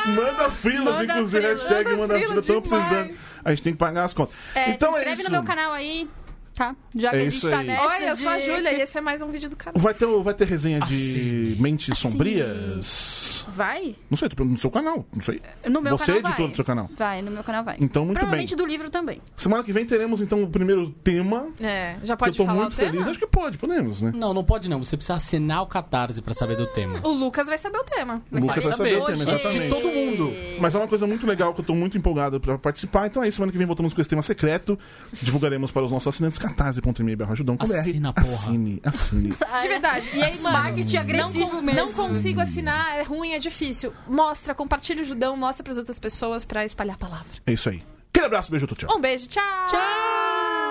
manda frilas, Manda inclusive, frila, hashtag manda manda frila estamos precisando. A gente tem que pagar as contas. É, então se é inscreve isso. no meu canal aí, tá? Já que É a gente tá aí. nessa Olha, eu sou a Júlia e esse é mais um vídeo do canal. Vai ter, vai ter resenha de Assim. mentes Assim. sombrias? Vai? Não sei, tô no seu canal. Não sei. No meu Você é canal editor vai. do seu canal. Vai, no meu canal vai. Então, muito bem. Provavelmente do livro também. Semana que vem teremos, então, o primeiro tema. É, já que pode eu tô falar muito o tema? feliz. Acho que pode, podemos, né? Não, não pode não. Você precisa assinar o Catarse pra saber do tema. O Lucas vai saber o tema. O Lucas vai saber o tema, exatamente. Todo mundo. Mas é uma coisa muito legal que eu tô muito empolgado pra participar. Então aí, semana que vem voltamos com esse tema secreto. Divulgaremos para os nossos assinantes catarse.me ajudão com. Assina, porra. Assine, assine. [laughs] De verdade. E aí, mano, Marketing não, agressivo mesmo. não consigo assinar, é ruim, é difícil. Mostra, compartilha o Judão, mostra pras outras pessoas pra espalhar a palavra. É isso aí. Aquele abraço, beijo, tchau. Um beijo, tchau! Tchau!